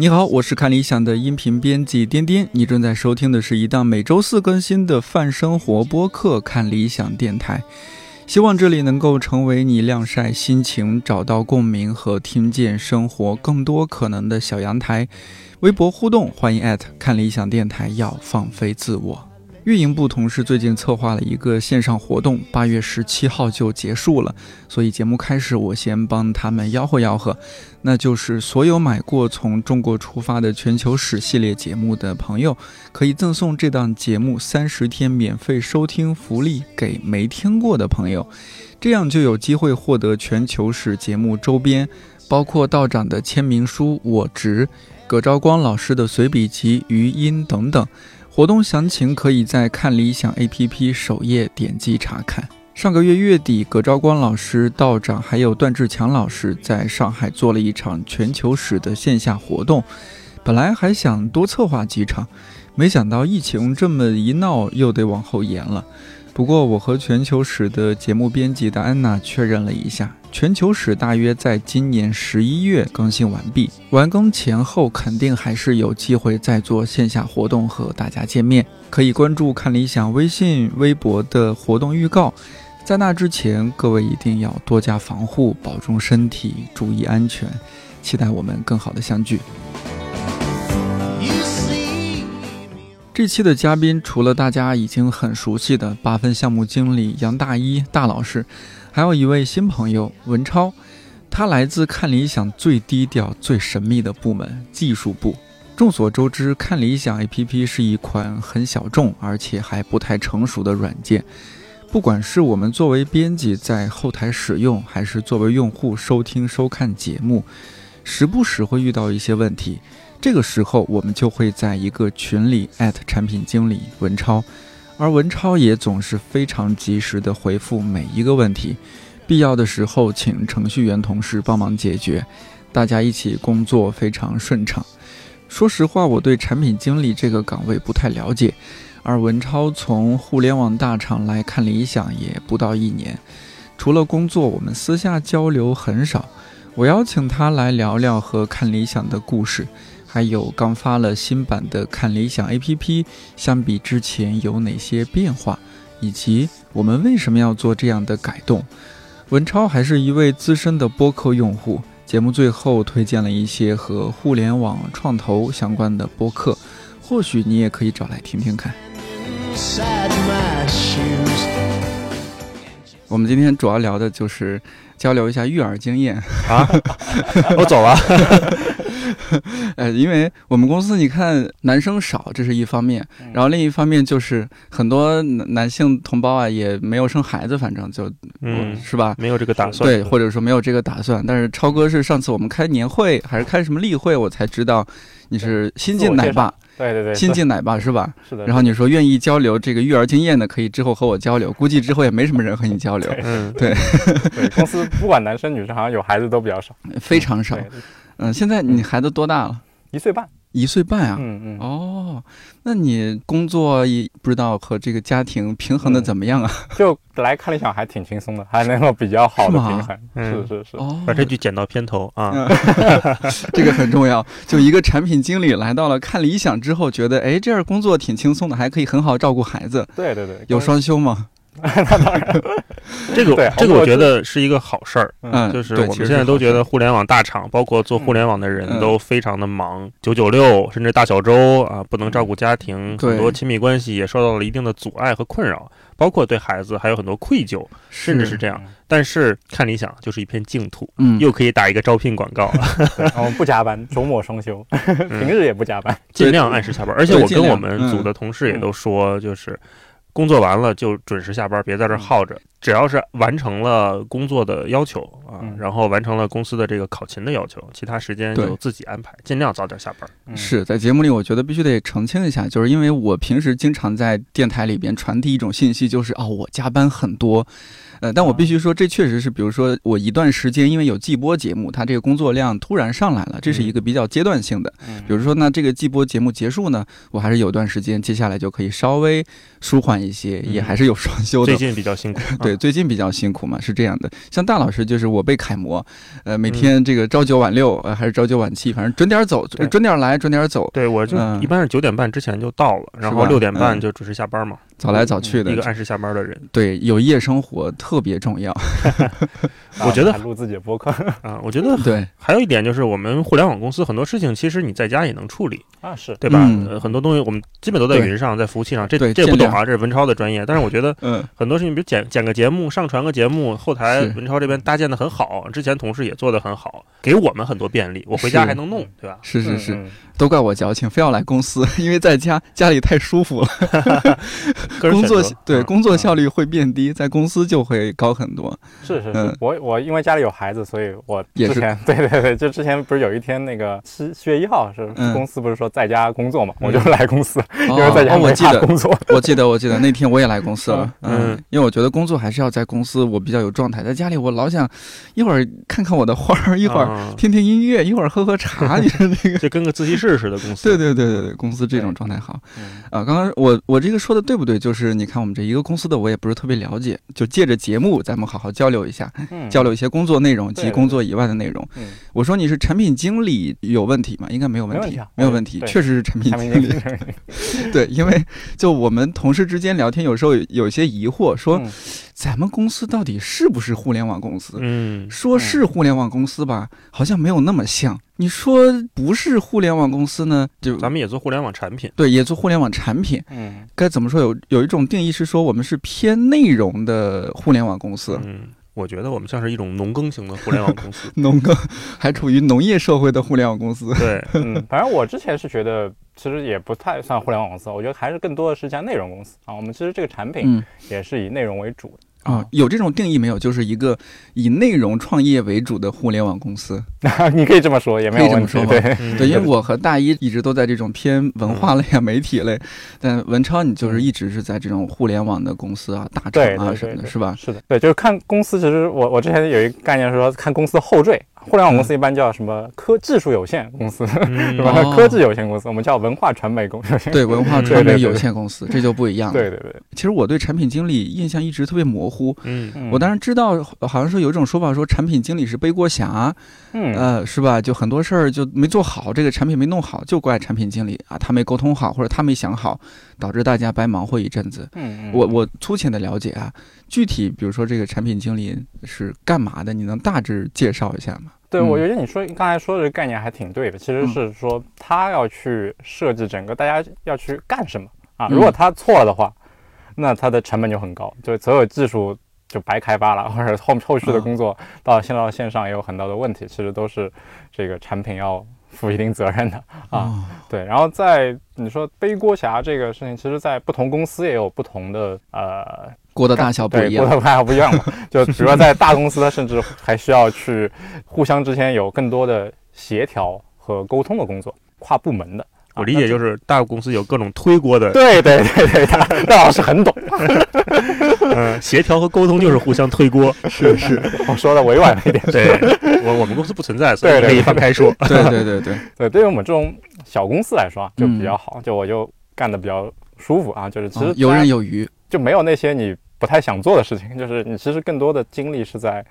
你好，我是看理想的音频编辑颠颠，你正在收听的是一档每周四更新的泛生活播客《看理想电台》，希望这里能够成为你晾晒心情、找到共鸣和听见生活更多可能的小阳台。微博互动，欢迎艾特看理想电台，要放飞自我。运营部同事最近策划了一个线上活动，八月十七号就结束了，所以节目开始，我先帮他们吆喝吆喝，那就是所有买过从中国出发的全球史系列节目的朋友，可以赠送这档节目三十天免费收听福利给没听过的朋友，这样就有机会获得全球史节目周边，包括道长的签名书《我执》。葛兆光老师的随笔集、余音等等，活动详情可以在看理想 APP 首页点击查看。上个月月底，葛兆光老师、道长还有段志强老师在上海做了一场全球史的线下活动，本来还想多策划几场，没想到疫情这么一闹，又得往后延了。不过，我和全球史的节目编辑的安娜确认了一下。全球史大约在今年十一月更新完毕，完更前后肯定还是有机会再做线下活动和大家见面。可以关注看理想微信、微博的活动预告。在那之前，各位一定要多加防护，保重身体，注意安全。期待我们更好的相聚。这期的嘉宾除了大家已经很熟悉的八分项目经理杨大一大老师。还有一位新朋友文超，他来自看理想最低调、最神秘的部门——技术部。众所周知，看理想 APP 是一款很小众而且还不太成熟的软件。不管是我们作为编辑在后台使用，还是作为用户收听收看节目，时不时会遇到一些问题。这个时候，我们就会在一个群里艾特产品经理文超。而文超也总是非常及时的回复每一个问题，必要的时候请程序员同事帮忙解决，大家一起工作非常顺畅。说实话，我对产品经理这个岗位不太了解，而文超从互联网大厂来看理想也不到一年，除了工作，我们私下交流很少。我邀请他来聊聊和看理想的故事。还有刚发了新版的看理想 APP，相比之前有哪些变化，以及我们为什么要做这样的改动？文超还是一位资深的播客用户，节目最后推荐了一些和互联网创投相关的播客，或许你也可以找来听听看。我们今天主要聊的就是交流一下育儿经验啊，我走了。呃，因为我们公司你看男生少，这是一方面，然后另一方面就是很多男性同胞啊也没有生孩子，反正就嗯是吧？没有这个打算，对，或者说没有这个打算。但是超哥是上次我们开年会还是开什么例会，我才知道你是新晋奶爸，对对对，新晋奶爸是吧？是的。然后你说愿意交流这个育儿经验的，可以之后和我交流。估计之后也没什么人和你交流。嗯，对。对，公司不管男生女生，好像有孩子都比较少，非常少。嗯，现在你孩子多大了？一岁半，一岁半啊。嗯嗯。哦，那你工作也不知道和这个家庭平衡的怎么样啊？就来看理想还挺轻松的，还能够比较好的平衡。是是是。哦，把这句剪到片头啊，这个很重要。就一个产品经理来到了看理想之后，觉得哎，这样工作挺轻松的，还可以很好照顾孩子。对对对。有双休吗？那当然，这个这个我觉得是一个好事儿。嗯，就是我们现在都觉得互联网大厂，包括做互联网的人都非常的忙，九九六甚至大小周啊，不能照顾家庭，很多亲密关系也受到了一定的阻碍和困扰，包括对孩子还有很多愧疚，甚至是这样。但是看理想就是一片净土，嗯，又可以打一个招聘广告，我们不加班，周末双休，平日也不加班，尽量按时下班。而且我跟我们组的同事也都说，就是。工作完了就准时下班，别在这耗着。只要是完成了工作的要求啊，然后完成了公司的这个考勤的要求，其他时间就自己安排，尽量早点下班。是在节目里，我觉得必须得澄清一下，就是因为我平时经常在电台里边传递一种信息，就是哦，我加班很多。呃，但我必须说，这确实是，比如说我一段时间因为有季播节目，它这个工作量突然上来了，这是一个比较阶段性的。比如说那，这个季播节目结束呢，我还是有段时间，接下来就可以稍微舒缓一些，也还是有双休的。最近比较辛苦，对，最近比较辛苦嘛，是这样的。像大老师就是我被楷模，呃，每天这个朝九晚六，呃，还是朝九晚七，反正准点走，准点来，准点走。对，我就一般是九点半之前就到了，然后六点半就准时下班嘛。早来早去的一个按时下班的人，对，有夜生活特别重要。我觉得录自己的播客 啊，我觉得对。还有一点就是，我们互联网公司很多事情，其实你在家也能处理啊，是对吧？很多东西我们基本都在云上，在服务器上。这这不懂啊，这是文超的专业。但是我觉得，嗯，很多事情，比如剪剪个节目、上传个节目，后台文超这边搭建的很好，之前同事也做的很好，给我们很多便利。我回家还能弄，对吧？是是是，都怪我矫情，非要来公司，因为在家家里太舒服了。工作对工作效率会变低，在公司就会高很多。是是是，我我因为家里有孩子，所以我之前 对对对，就之前不是有一天那个七七月一号是公司不是说在家工作嘛，我就来公司，因为在家我记得工作，我记得我记得那天我也来公司了，嗯，因为我觉得工作还是要在公司，我比较有状态，在家里我老想一会儿看看我的花儿，一会儿听听音乐，一会儿喝喝茶，你 说那个就跟个自习室似的公司。对对对对对，公司这种状态好。啊，刚刚我我这个说的对不对？就是你看我们这一个公司的，我也不是特别了解，就借着节目，咱们好好交流一下，交流一些工作内容及工作以外的内容。我说你是产品经理有问题吗？应该没有问题，没有问题，确实是产品经理。对，因为就我们同事之间聊天，有时候有些疑惑，说咱们公司到底是不是互联网公司？嗯，说是互联网公司吧，好像没有那么像。你说不是互联网公司呢？就咱们也做互联网产品，对，也做互联网产品。嗯，该怎么说？有有一种定义是说我们是偏内容的互联网公司。嗯，我觉得我们像是一种农耕型的互联网公司，农耕还处于农业社会的互联网公司。对，嗯，反正我之前是觉得其实也不太算互联网公司，我觉得还是更多的是家内容公司啊。我们其实这个产品也是以内容为主的。啊，有这种定义没有？就是一个以内容创业为主的互联网公司，你可以这么说，也没有这么说对对，因为我和大一一直都在这种偏文化类啊、媒体类，但文超你就是一直是在这种互联网的公司啊、大厂啊什么的，是吧？是的，对，就是看公司。其实我我之前有一个概念是说，看公司的后缀。互联网公司一般叫什么科技术有限公司，是吧？科技有限公司，我们叫文化传媒公司。对，文化传媒有限公司，这就不一样。对对对。其实我对产品经理印象一直特别模糊。嗯。我当然知道，好像是有一种说法说产品经理是背锅侠。嗯。呃，是吧？就很多事儿就没做好，这个产品没弄好，就怪产品经理啊，他没沟通好，或者他没想好，导致大家白忙活一阵子。嗯。我我粗浅的了解啊。具体比如说这个产品经理是干嘛的？你能大致介绍一下吗？对，我觉得你说刚才说的这个概念还挺对的。其实是说他要去设计整个大家要去干什么啊？如果他错了的话，那他的成本就很高，就所有技术就白开发了，或者后后续的工作到线到线上也有很多的问题。其实都是这个产品要负一定责任的啊。对，然后在你说背锅侠这个事情，其实在不同公司也有不同的呃。锅的大小不一样，锅的大小不一样嘛。就比如说在大公司，它甚至还需要去互相之间有更多的协调和沟通的工作，跨部门的。我理解就是大公司有各种推锅的。对对对对，大大 老师很懂。嗯，协调和沟通就是互相推锅。是是，我说的委婉了一点。对，我我们公司不存在，所以可以放开说。对对对对对，对于我们这种小公司来说啊就比较好，就我就干的比较舒服啊，就是其实游刃有余。就没有那些你不太想做的事情，就是你其实更多的精力是在，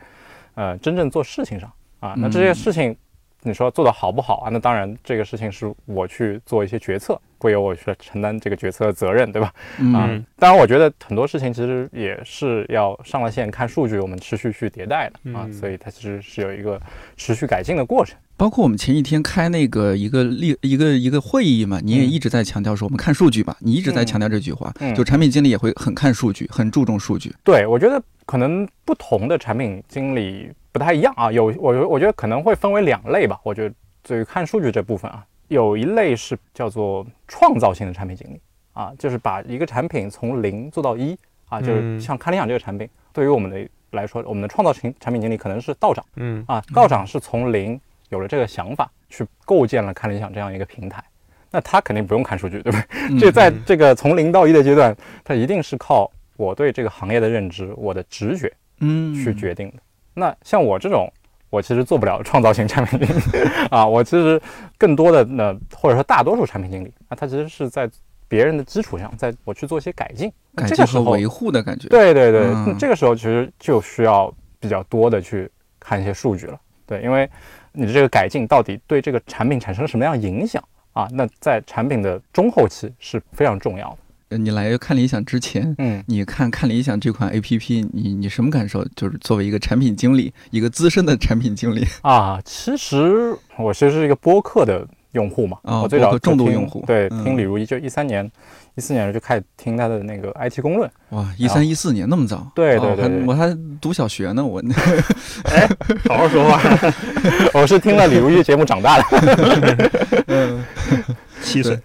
呃，真正做事情上啊。那这些事情，你说做的好不好啊？那当然，这个事情是我去做一些决策，会由我去承担这个决策的责任，对吧？嗯，当然，我觉得很多事情其实也是要上了线看数据，我们持续去迭代的啊，所以它其实是有一个持续改进的过程。包括我们前几天开那个一个例一个一个会议嘛，你也一直在强调说我们看数据吧，你一直在强调这句话，就产品经理也会很看数据，很注重数据。对，我觉得可能不同的产品经理不太一样啊，有我我觉得可能会分为两类吧。我觉得对于看数据这部分啊，有一类是叫做创造性的产品经理啊，就是把一个产品从零做到一啊，就是像看理想这个产品，对于我们的来说，我们的创造型产品经理可能是道长，嗯啊，道长是从零。有了这个想法，去构建了看理想这样一个平台，那他肯定不用看数据，对不对？这在这个从零到一的阶段，他一定是靠我对这个行业的认知，我的直觉嗯去决定的。那像我这种，我其实做不了创造型产品经理 啊，我其实更多的呢，或者说大多数产品经理啊，他其实是在别人的基础上，在我去做一些改进。改这个时候，进和维护的感觉。，对对对，嗯这个时候其实就需要比较多的去看一些数据了。对，因为你的这个改进到底对这个产品产生了什么样的影响啊？那在产品的中后期是非常重要的。呃你来看理想之前，嗯，你看看理想这款 A P P，你你什么感受？就是作为一个产品经理，一个资深的产品经理，啊，其实我其实是一个播客的用户嘛，哦我最早重度用户对，嗯。听李如一就一三年、一四年就开始听他的那个 IT 公论，哇，一三一四年那么早？对对对对我还读小学呢，我哎好好说话。我是听了李如一节目长大的，嗯。七岁，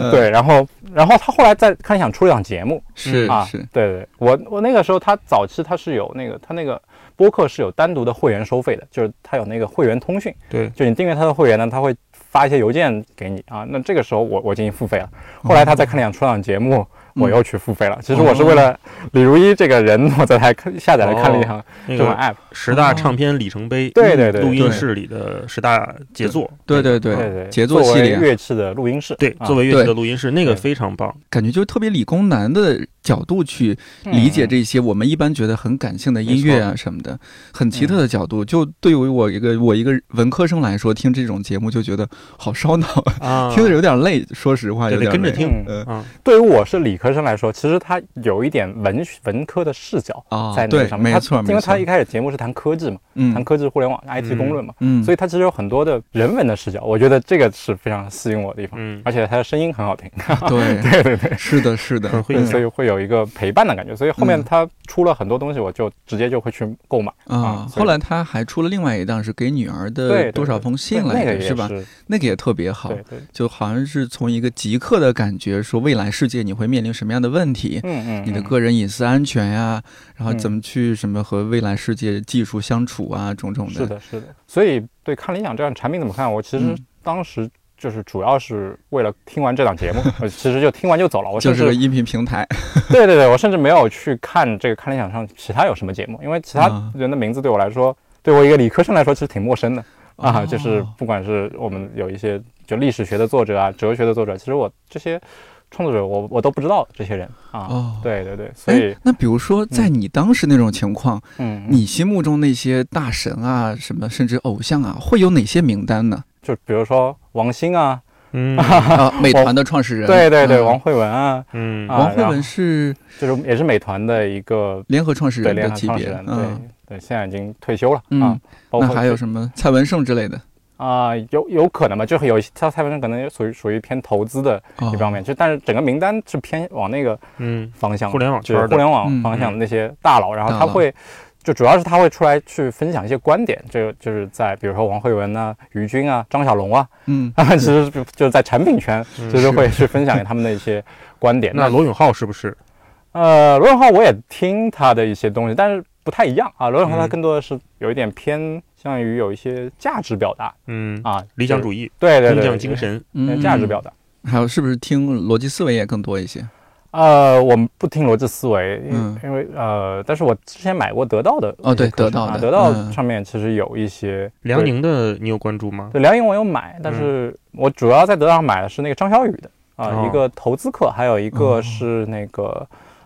嗯。对，然后然后他后来在看理想出了档节目啊，是。是，对对，我我那个时候他早期他是有那个他那个播客是有单独的会员收费的，就是它有那个会员通讯，对，就你订阅它的会员呢，他会发一些邮件给你啊。那这个时候我我进行付费了。后来他再看两出场节目，嗯我又去付费了。其实我是为了李如一这个人，我才看下载了看了一行那这款个 app。十大唱片里程碑，对对对录音室里的十大杰作，对对对杰作系列乐器的录音室，对，啊作为乐器的录音室，那个非常棒。感觉就特别理工男的角度去理解这些我们一般觉得很感性的音乐啊什么的，很奇特的角度。就对于我一个我一个文科生来说，听这种节目就觉得好烧脑，啊，听着有点累。说实话，就有点跟着听嗯对于我是理科生来说，其实他有一点文学文科的视角啊在那上没错没错因为他一开始节目是谈科技嘛，谈嗯科技互联网 IT 公论嘛，嗯，所以他其实有很多的人文的视角，我觉得这个是非常吸引我的地方。嗯，而且他的声音很好听，对对对对，是的，是的所以会有一个陪伴的感觉。所以后面嗯他出了很多东西，我就直接就会去购买啊。后来他还出了另外一档，是给女儿的多少封信来着，那个也是吧？那个也特别好，对对，就好像是从一个极客的感觉，说未来世界你会面临什么样的问题，嗯嗯，你的嗯个人隐私安全呀，然后嗯怎么去什么和未来世界技术相处啊，种种的。是的，是的。所以对看理想这样产品怎么看，我其实嗯当时就是主要是为了听完这档节目，我其实就听完就走了。我就是个音频平台。对对对，我甚至没有去看这个看理想上其他有什么节目，因为其他啊人的名字对我来说，对我一个理科生来说其实挺陌生的。啊，哦就是不管是我们有一些就历史学的作者啊、哲学的作者，其实我这些创作者我我都不知道这些人。啊。哦，对对对，所以哎，那比如说在你当时那种情况，嗯，你心目中那些大神啊，什么甚至偶像啊，会有哪些名单呢？就比如说王兴啊，嗯。啊，美团的创始人，对对对，嗯王慧文啊，嗯。啊王慧文是就是也是美团的一个联合创始人的级别嗯。对，现在已经退休了啊嗯。，那还有什么？蔡文胜之类的？啊，有有可能吧，就有他蔡文胜可能也属于属于偏投资的哦一方面，就但是整个名单是偏往那个嗯方向，互联网圈的就是互联网嗯方向的那些大佬，然后他会。就主要是他会出来去分享一些观点，这个就是在比如说王慧文啊、于军啊、张小龙啊，嗯，他们其实就就是在产品圈，嗯就是会去分享给他们的一些观点。那罗永浩是不是？呃，罗永浩我也听他的一些东西，但是不太一样啊。罗永浩他嗯更多的是有一点偏向于有一些价值表达嗯，啊，理想主义，对对对，工匠对精神，嗯价值表达。还有是不是听逻辑思维也更多一些？呃，我们不听逻辑思维，因嗯。因为呃，但是我之前买过得到的哦对得到的啊得到嗯。上面其实有一些辽宁的你有关注吗？对辽宁我有买，但是我主要在得到上买的是那个张小雨的啊、哦一个投资课，还有一哦。个是那个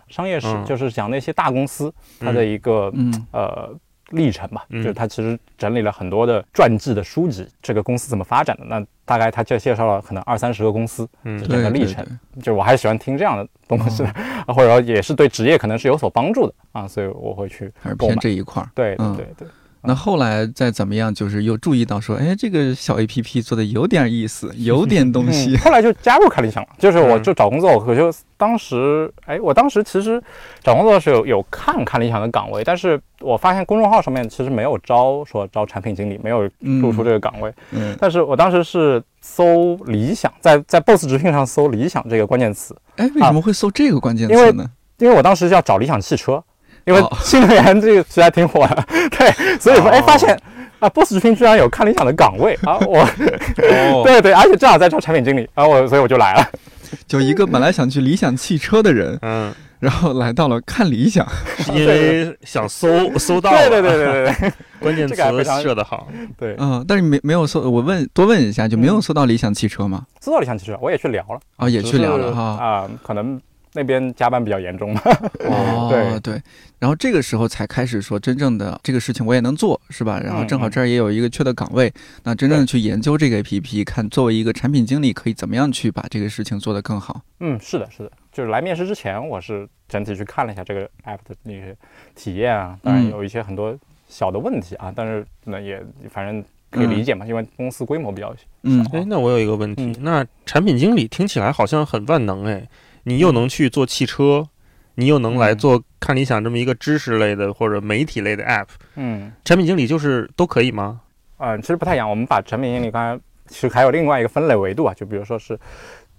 商业史，嗯。就是讲那些大公司它的一个、嗯。呃历程吧，嗯。就是他其实整理了很多的传记的书籍，这个公司怎么发展的，那大概他就介绍了可能二三十个公司，嗯。就整个历程。就我还喜欢听这样的东西 或者说也是对职业可能是有所帮助的啊，所以我会去还是偏购买。这一块儿。对对对，那后来再怎么样，就是又注意到说，哎，这个小 A P P 做的有点意思，有点东西嗯。后来就加入看理想了，就是我嗯就找工作，我就当时，哎，我当时其实找工作的时候有有看看理想的岗位，但是我发现公众号上面其实没有招说招产品经理，没有露出这个岗位，嗯但是我当时是搜理想，在在 Boss 直聘上搜理想这个关键词，哎，为什么会搜这个关键因为词呢？因为我当时要找理想汽车，因为哦。新能源这个实在挺火的，对，所以说哎哦发现啊，Boss 直聘居然有看理想的岗位啊，我哦，对对，而且正好在招产品经理，然后我所以我就来了。就一个本来想去理想汽车的人，嗯，然后来到了看理想，是因为想搜搜到了，对对对对对对，关键词设的好。对，嗯，但是没没有搜，我问多问一下，就没有搜到理想汽车吗？搜到理想汽车，我也去聊了。啊，也去聊了哈。啊，可能那边加班比较严重嘛。哦，对。对，然后这个时候才开始说真正的这个事情我也能做，是吧？然后正好这儿也有一个缺的岗位，那真正的去研究这个 APP，看作为一个产品经理可以怎么样去把这个事情做得更好。嗯，是的，是的，就是来面试之前，我是整体去看了一下这个 app 的那些体验啊，当然有一些很多小的问题啊，但是那也反正可以理解嘛，因为公司规模比较小。嗯，哎，那我有一个问题，那产品经理听起来好像很万能哎，你又能去做汽车，你又能来做看理想这么一个知识类的或者媒体类的 app，嗯，产品经理就是都可以吗？嗯，其实不太一样，我们把产品经理刚才其实还有另外一个分类维度啊，就比如说是。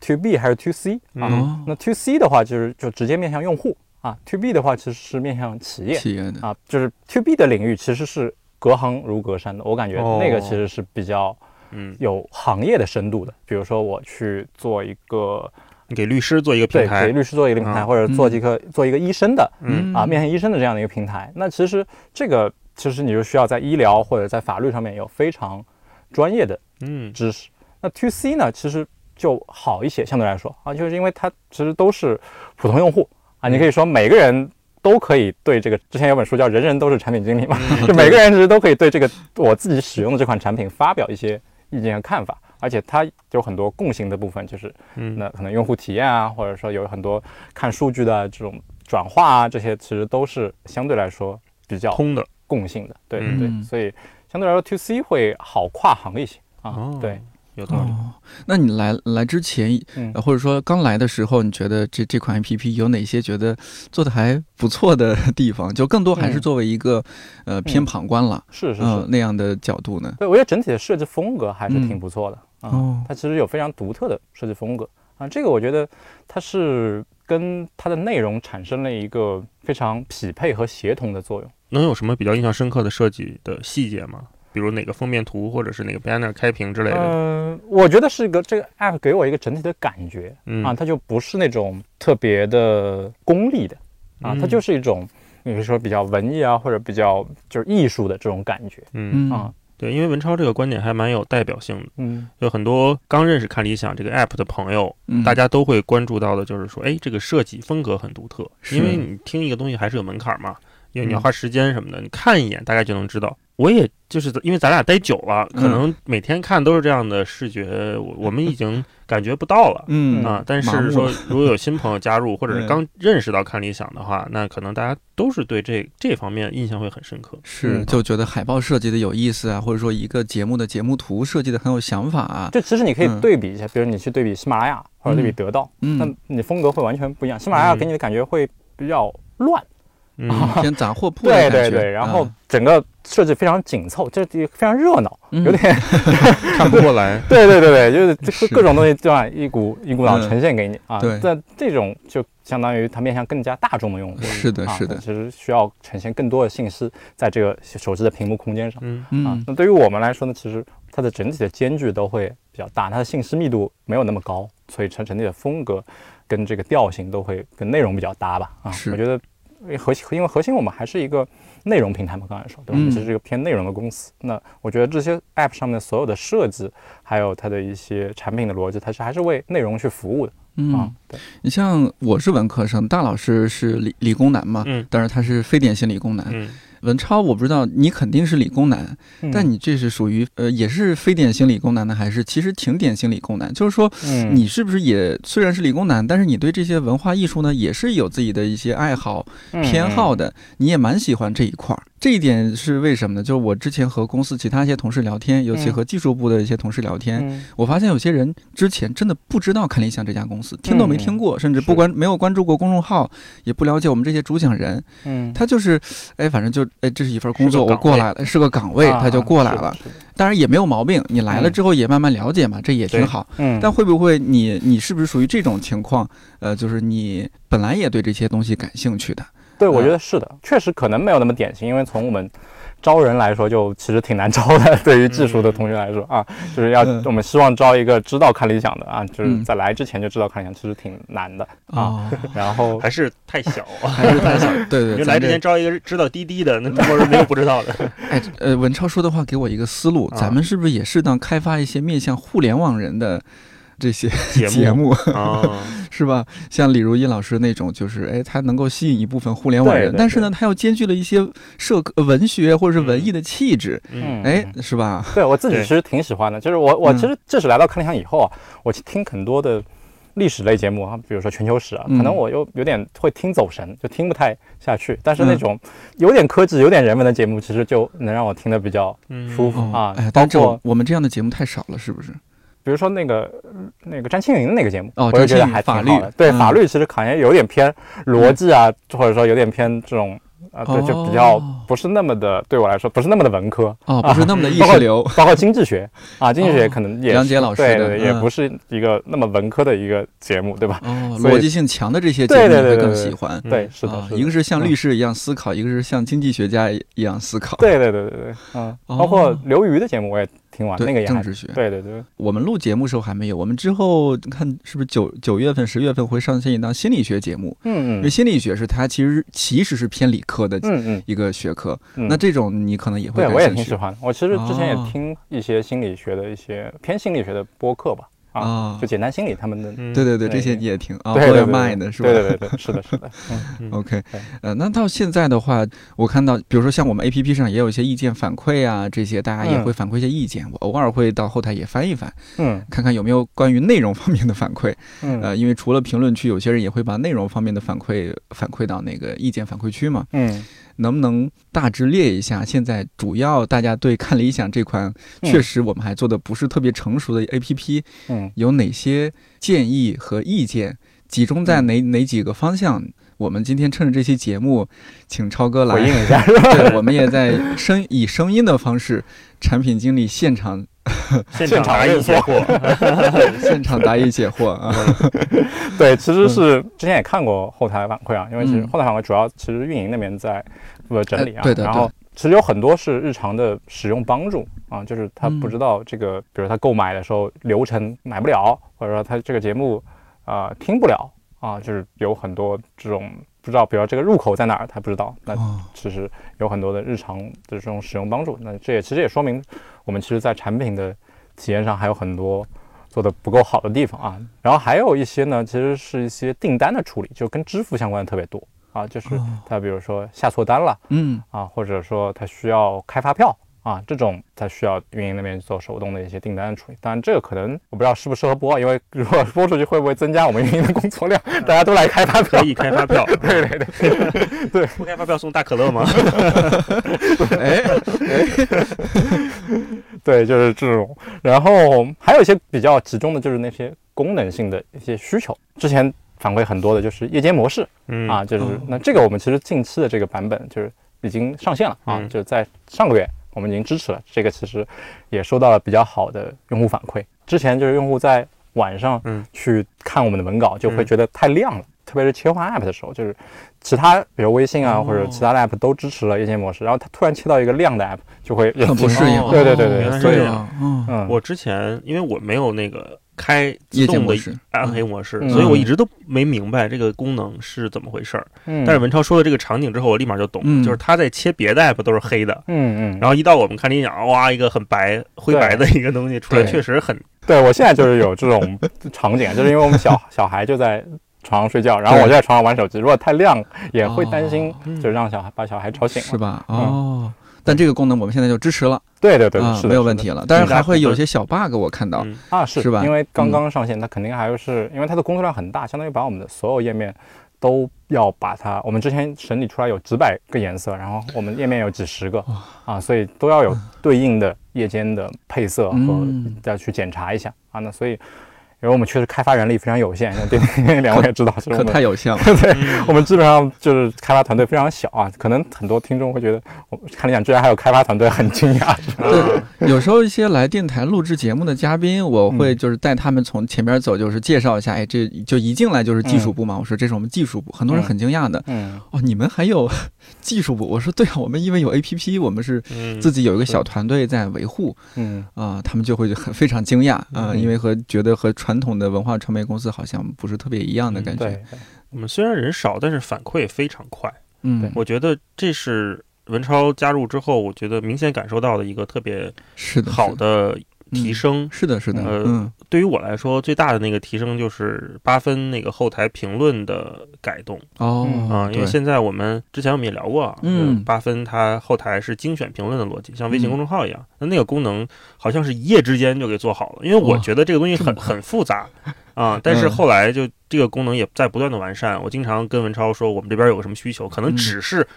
To B 还是 To C 啊？那 To C 的话就是就直接面向用户啊，To B 的话其实是面向企业企业的啊，就是 To B 的领域其实是隔行如隔山的，我感觉那个其实是比较嗯有行业的深度的。比如说我去做一个给律师做一个平台，给律师做一个平台，或者做一个做一个医生的，嗯。啊面向医生的这样的一个平台，那其实这个其实你就需要在医疗或者在法律上面有非常专业的嗯知识。那 To C 呢，其实。就好一些，相对来说啊，就是因为它其实都是普通用户啊，你可以说每个人都可以对这个，之前有本书叫《人人都是产品经理》嘛，就每个人其实都可以对这个我自己使用的这款产品发表一些意见和看法，而且它有很多共性的部分，就是那可能用户体验啊，或者说有很多看数据的这种转化啊，这些其实都是相对来说比较通的。共性的，对对，所以相对来说 To C 会好跨行一些啊，对。有道理。那你来来之前，或者说刚来的时候，你觉得这这款 APP 有哪些觉得做的还不错的地方？就更多还是作为一个呃偏旁观了，是是是。那样的角度呢？对，我觉得整体的设计风格还是挺不错的啊。它其实有非常独特的设计风格啊。这个我觉得它是跟它的内容产生了一个非常匹配和协同的作用。能有什么比较印象深刻的设计的细节吗？比如哪个封面图，或者是哪个 banner 开屏之类的。嗯，我觉得是一个这个 app 给我一个整体的感觉啊，它就不是那种特别的功利的啊，它就是一种，比如说比较文艺啊，或者比较就是艺术的这种感觉。嗯啊，对，因为文超这个观点还蛮有代表性的。嗯，有很多刚认识看理想这个 app 的朋友，大家都会关注到的就是说，哎，这个设计风格很独特。因为你听一个东西还是有门槛嘛，因为你要花时间什么的，你看一眼大概就能知道。我也就是因为咱俩待久了，可能每天看都是这样的视觉，我我们已经感觉不到了，嗯啊。但是说 如果有新朋友加入，或者是刚认识到看理想的话，那可能大家都是对这这方面印象会很深刻，是就觉得海报设计的有意思啊，或者说一个节目的节目图设计的很有想法啊。就其实你可以对比一下，比如你去对比喜马拉雅或者对比得到，那你风格会完全不一样。喜马拉雅给你的感觉会比较乱。偏杂货铺对对对，然后整个设计非常紧凑，这非常热闹，有点 看不过来。对对对对，就是各种东西这样一股一股脑呈现给你啊。对，在这种就相当于它面向更加大众的用户。是的，是的，其实需要呈现更多的信息在这个手机的屏幕空间上。嗯嗯。啊，那对于我们来说呢，其实它的整体的间距都会比较大，它的信息密度没有那么高，所以成整体的风格跟这个调性都会跟内容比较搭吧。啊，我觉得。核心，因为核心我们还是一个内容平台嘛，刚才说，对吧？其实是一个偏内容的公司。那我觉得这些 App 上面所有的设计，还有它的一些产品的逻辑，它是还是为内容去服务的。嗯，对。你像我是文科生，大老师是理理工男嘛，嗯，但是他是非典型理工男。嗯。文超，我不知道你肯定是理工男，但你这是属于呃，也是非典型理工男呢，还是其实挺典型理工男？就是说，你是不是也虽然是理工男，但是你对这些文化艺术呢，也是有自己的一些爱好偏好的，你也蛮喜欢这一块儿。这一点是为什么呢？就是我之前和公司其他一些同事聊天，尤其和技术部的一些同事聊天，我发现有些人之前真的不知道看理想这家公司，听都没听过，甚至不关没有关注过公众号，也不了解我们这些主讲人。嗯，他就是，哎，反正就，哎，这是一份工作，我过来了，是个岗位，他就过来了。当然也没有毛病，你来了之后也慢慢了解嘛，这也挺好。嗯，但会不会你你是不是属于这种情况？呃，就是你本来也对这些东西感兴趣的。对，我觉得是的，确实可能没有那么典型，因为从我们。招人来说，就其实挺难招的。对于技术的同学来说啊，就是要我们希望招一个知道看理想的啊，就是在来之前就知道看理想，其实挺难的啊。然后还是太小，还是太小。对对，就来之前招一个知道滴滴的，那中国人没有不知道的。哎，呃，文超说的话给我一个思路，咱们是不是也适当开发一些面向互联网人的？这些节目 啊，是吧？像李如一老师那种，就是哎，他能够吸引一部分互联网人，但是呢，他又兼具了一些社文学或者是文艺的气质，嗯，哎，是吧？对我自己其实挺喜欢的，就是我我其实这是来到看理想以后啊，我去听很多的历史类节目啊，比如说全球史啊，可能我又有点会听走神，就听不太下去。但是那种有点科技、有点人文的节目，其实就能让我听得比较舒服啊。哎，包括我们这样的节目太少了，是不是？比如说那个那个张青云的那个节目，我就觉得还挺好的。对法律，其实考研有点偏逻辑啊，或者说有点偏这种啊，对，就比较不是那么的，对我来说不是那么的文科。哦，不是那么的意识流。包括经济学啊，经济学可能也杨杰老师对对，也不是一个那么文科的一个节目，对吧？哦，逻辑性强的这些节目会更喜欢。对，是的，一个是像律师一样思考，一个是像经济学家一样思考。对对对对对，嗯，包括刘瑜的节目我也。听完那个政治学，对对对，我们录节目时候还没有，我们之后看是不是九九月份、十月份会上线一档心理学节目，嗯嗯，因为心理学是它其实其实是偏理科的，嗯嗯，一个学科，那这种你可能也会，对我也挺喜欢，我其实之前也听一些心理学的一些偏心理学的播客吧。啊，就简单心理他们的，对对对，这些你也听啊，对对卖的是吧？对对对，是的，是的。OK，呃，那到现在的话，我看到，比如说像我们 APP 上也有一些意见反馈啊，这些大家也会反馈一些意见，我偶尔会到后台也翻一翻，嗯，看看有没有关于内容方面的反馈，嗯，呃，因为除了评论区，有些人也会把内容方面的反馈反馈到那个意见反馈区嘛，嗯。能不能大致列一下？现在主要大家对看理想这款，确实我们还做的不是特别成熟的 APP，嗯，有哪些建议和意见？集中在哪哪几个方向？我们今天趁着这期节目，请超哥来回应一下。对，我们也在声以声音的方式，产品经理现场 现场答疑解惑，现场答疑解惑 啊。对，其实是之前也看过后台反馈啊，因为其实后台反馈主要其实运营那边在负责整理啊。对的。然后其实有很多是日常的使用帮助啊，就是他不知道这个，比如他购买的时候流程买不了，或者说他这个节目啊听不了。啊，就是有很多这种不知道，比如这个入口在哪儿，他不知道。那其实有很多的日常的这种使用帮助。那这也其实也说明，我们其实在产品的体验上还有很多做的不够好的地方啊。然后还有一些呢，其实是一些订单的处理，就跟支付相关的特别多啊。就是他比如说下错单了，嗯，啊，或者说他需要开发票。啊，这种才需要运营那边做手动的一些订单处理，当然这个可能我不知道适不适合播，因为 如果播出去会不会增加我们运营的工作量？大家都来开发票，可以开发票，对对对对，不开发票送大可乐吗？哎哎，对，就是这种。然后还有一些比较集中的，就是那些功能性的一些需求。之前反馈很多的就是夜间模式，嗯啊，就是那这个我们其实近期的这个版本就是已经上线了啊，就在上个月。我们已经支持了，这个其实也收到了比较好的用户反馈。之前就是用户在晚上去看我们的文稿，就会觉得太亮了，特别是切换 app 的时候，就是其他比如微信啊或者其他的 app 都支持了夜间模式，然后它突然切到一个亮的 app，就会很不适应。对对对对，原来是这样。嗯，我之前因为我没有那个。开自动的暗黑模式，所以我一直都没明白这个功能是怎么回事儿。但是文超说了这个场景之后，我立马就懂，就是他在切别的 app 都是黑的，嗯嗯，然后一到我们看理想，哇，一个很白灰白的一个东西出来，确实很。对我现在就是有这种 场景，就是因为我们小小孩就在床上睡觉，然后我就在床上玩手机，如果太亮也会担心，就让小孩把小孩吵醒，是吧？哦。但这个功能我们现在就支持了，对对对，是没有问题了。但是还会有些小 bug，我看到啊，是是吧？因为刚刚上线，它肯定还是因为它的工作量很大，相当于把我们的所有页面都要把它。我们之前审理出来有几百个颜色，然后我们页面有几十个啊，所以都要有对应的夜间的配色和再去检查一下啊。那所以因为我们确实开发人力非常有限，像电电两位也知道，可太有限了。对，我们基本上就是开发团队非常小啊，可能很多听众会觉得，我看理想居然还有开发团队，很惊讶。对，有时候一些来电台录制节目的嘉宾，我会就是带他们从前面走，就是介绍一下，哎，这就一进来就是技术部嘛，我说这是我们技术部，很多人很惊讶的，嗯，哦，你们还有 技术部？我说对啊，我们因为有 A P P，我们是自己有一个小团队在维护，嗯啊，他们就会很非常惊讶啊，因为和觉得和传统的文化传媒公司好像不是特别一样的感觉。我们虽然人少，但是反馈非常快。嗯，我觉得这是文超加入之后，我觉得明显感受到的一个特别是好的。提升是的，是的。呃，对于我来说，最大的那个提升就是八分那个后台评论的改动哦啊，因为现在我们之前我们也聊过啊，嗯，八分它后台是精选评论的逻辑，像微信公众号一样。那那个功能好像是一夜之间就给做好了，因为我觉得这个东西很很复杂啊。但是后来就这个功能也在不断的完善。我经常跟文超说，我们这边有个什么需求，可能只是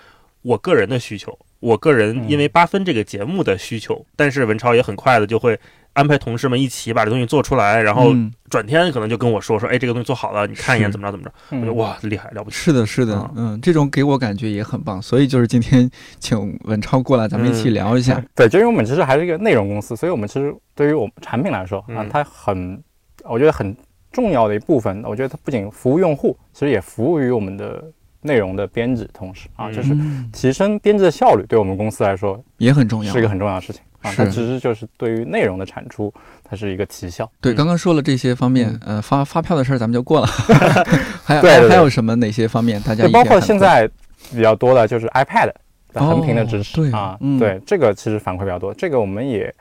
我个人的需求，我个人因为八分这个节目的需求，但是文超也很快的就会。安排同事们一起把这东西做出来，然后转天可能就跟我说说，哎，这个东西做好了，你看一眼怎么着怎么着。我觉得哇，厉害了不起。是的，是的，嗯，这种给我感觉也很棒。所以就是今天请文超过来，咱们一起聊一下。对，就因为我们其实还是一个内容公司，所以我们其实对于我们产品来说啊，它很，我觉得很重要的一部分。我觉得它不仅服务用户，其实也服务于我们的内容的编辑，同时啊，就是提升编辑的效率，对我们公司来说也很重要，是一个很重要的事情。啊，它其实就是对于内容的产出，它是一个奇效。对，刚刚说了这些方面，呃，发发票的事儿咱们就过了。还还还有什么哪些方面？大家包括现在比较多的就是 iPad 的横屏的支持啊，对，这个其实反馈比较多。这个我们也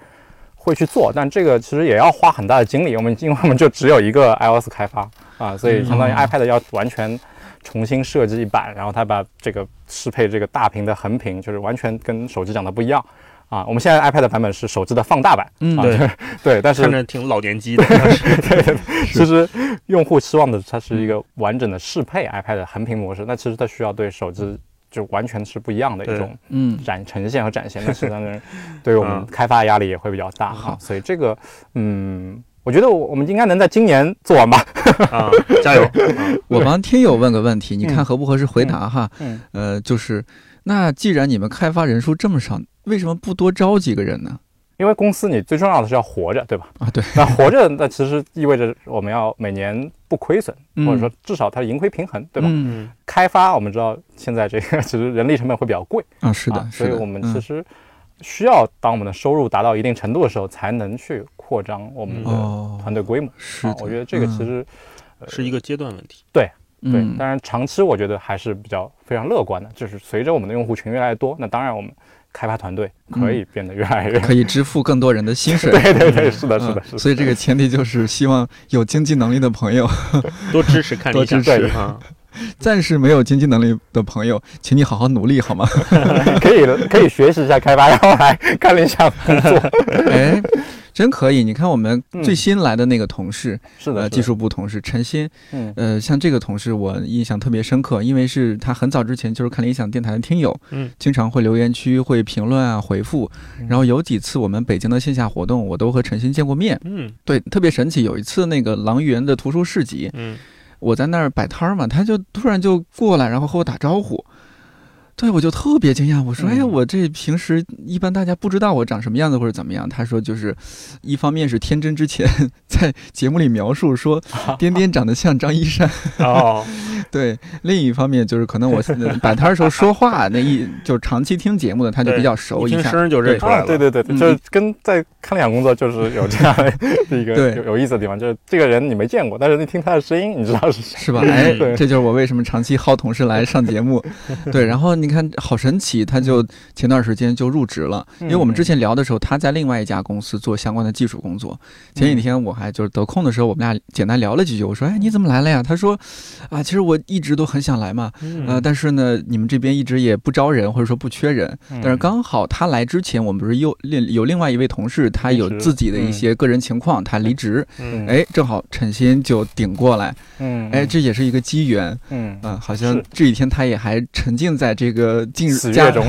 会去做，但这个其实也要花很大的精力。我们因为我们就只有一个 iOS 开发啊，所以相当于 iPad 要完全重新设计一版，然后它把这个适配这个大屏的横屏，就是完全跟手机长得不一样。啊，我们现在 iPad 版本是手机的放大版，嗯，对，对，但是看着挺老年机的，对，其实用户希望的它是一个完整的适配 iPad 的横屏模式，那其实它需要对手机就完全是不一样的一种嗯。展呈现和展现，那实际上对于我们开发压力也会比较大哈，所以这个嗯，我觉得我我们应该能在今年做完吧，啊，加油！我帮听友问个问题，你看合不合适回答哈？嗯，呃，就是那既然你们开发人数这么少。为什么不多招几个人呢？因为公司你最重要的是要活着，对吧？啊，对。那活着，那其实意味着我们要每年不亏损，或者说至少它盈亏平衡，对吧？嗯。开发我们知道现在这个其实人力成本会比较贵啊，是的，所以我们其实需要当我们的收入达到一定程度的时候，才能去扩张我们的团队规模。是，我觉得这个其实是一个阶段问题。对对，当然长期我觉得还是比较非常乐观的，就是随着我们的用户群越来越多，那当然我们。开发团队可以变得越来越可以支付更多人的薪水。对对对，是的，是的，是的。所以这个前提就是希望有经济能力的朋友多支持，看多支持啊。暂时没有经济能力的朋友，请你好好努力好吗？可以可以学习一下开发，然后来看理想工作。哎。真可以！你看我们最新来的那个同事，是的，技术部同事陈鑫。嗯，呃，像这个同事，我印象特别深刻，因为是他很早之前就是看理想电台的听友，嗯，经常会留言区会评论啊回复。然后有几次我们北京的线下活动，我都和陈鑫见过面。嗯，对，特别神奇。有一次那个狼园的图书市集，嗯，我在那儿摆摊儿嘛，他就突然就过来，然后和我打招呼。对，我就特别惊讶，我说：“哎呀，我这平时一般大家不知道我长什么样子或者怎么样。”他说：“就是，一方面是天真之前 在节目里描述说，颠颠长得像张一山。哦，对，另一方面就是可能我 摆摊的时候说话那一就长期听节目的他就比较熟，一听声就认出来了。对对对，就是跟在看理想工作就是有这样的一个有有意思的地方，就是这个人你没见过，但是你听他的声音，你知道是谁，是吧？哎，这就是我为什么长期薅同事来上节目。对，然后你。看，好神奇！他就前段时间就入职了，因为我们之前聊的时候，他在另外一家公司做相关的技术工作。前几天我还就是得空的时候，我们俩简单聊了几句。我说：“哎，你怎么来了呀？”他说：“啊，其实我一直都很想来嘛，呃，但是呢，你们这边一直也不招人，或者说不缺人。但是刚好他来之前，我们不是又另有另外一位同事，他有自己的一些个人情况，他离职。哎，正好陈鑫就顶过来。嗯，哎，这也是一个机缘。嗯，啊，好像这几天他也还沉浸在这个。个进入加中，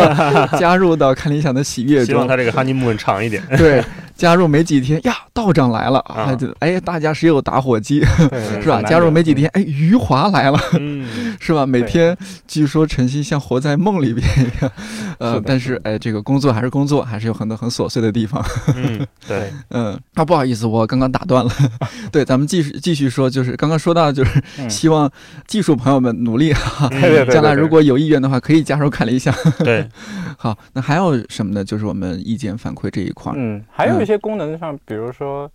加入到看理想的喜悦中，希望他这个哈尼木长一点。对，加入没几天呀，道长来了啊！就哎，大家谁有打火机 是吧？加入没几天，哎，余华来了，是吧？每天据说晨曦像活在梦里边一样，呃，但是哎，这个工作还是工作，还是有很多很琐碎的地方。嗯，对，嗯，啊，不好意思，我刚刚打断了。对，咱们继续继续说，就是刚刚说到，就是希望技术朋友们努力哈，将来如果有意愿的话，可以加入看理想。对，好，那还有什么呢？就是我们意见反馈这一块，嗯，还有一些。些功能上，比如说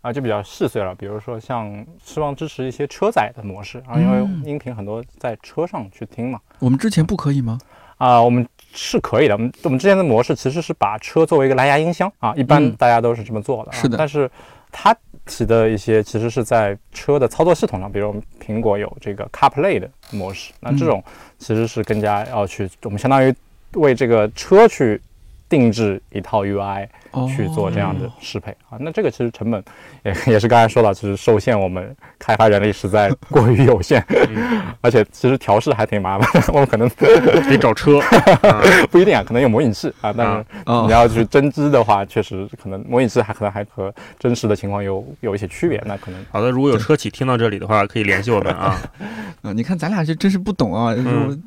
啊，就比较细碎了。比如说像希望支持一些车载的模式啊，因为音频很多在车上去听嘛。我们之前不可以吗？啊，我们是可以的。我们我们之前的模式其实是把车作为一个蓝牙音箱啊，一般大家都是这么做的。是的。但是它提的一些其实是在车的操作系统上，比如苹果有这个 CarPlay 的模式，那这种其实是更加要去，我们相当于为这个车去定制一套 UI。去做这样的适配。啊，那这个其实成本也也是刚才说到，其实受限我们开发人力实在过于有限，而且其实调试还挺麻烦，我们可能 得找车，不一定啊，可能有模拟器啊，但是你要去真机的话，确实可能模拟器还可能还和真实的情况有有一些区别，那可能好的，如果有车企听到这里的话，可以联系我们啊。啊，你看咱俩这真是不懂啊，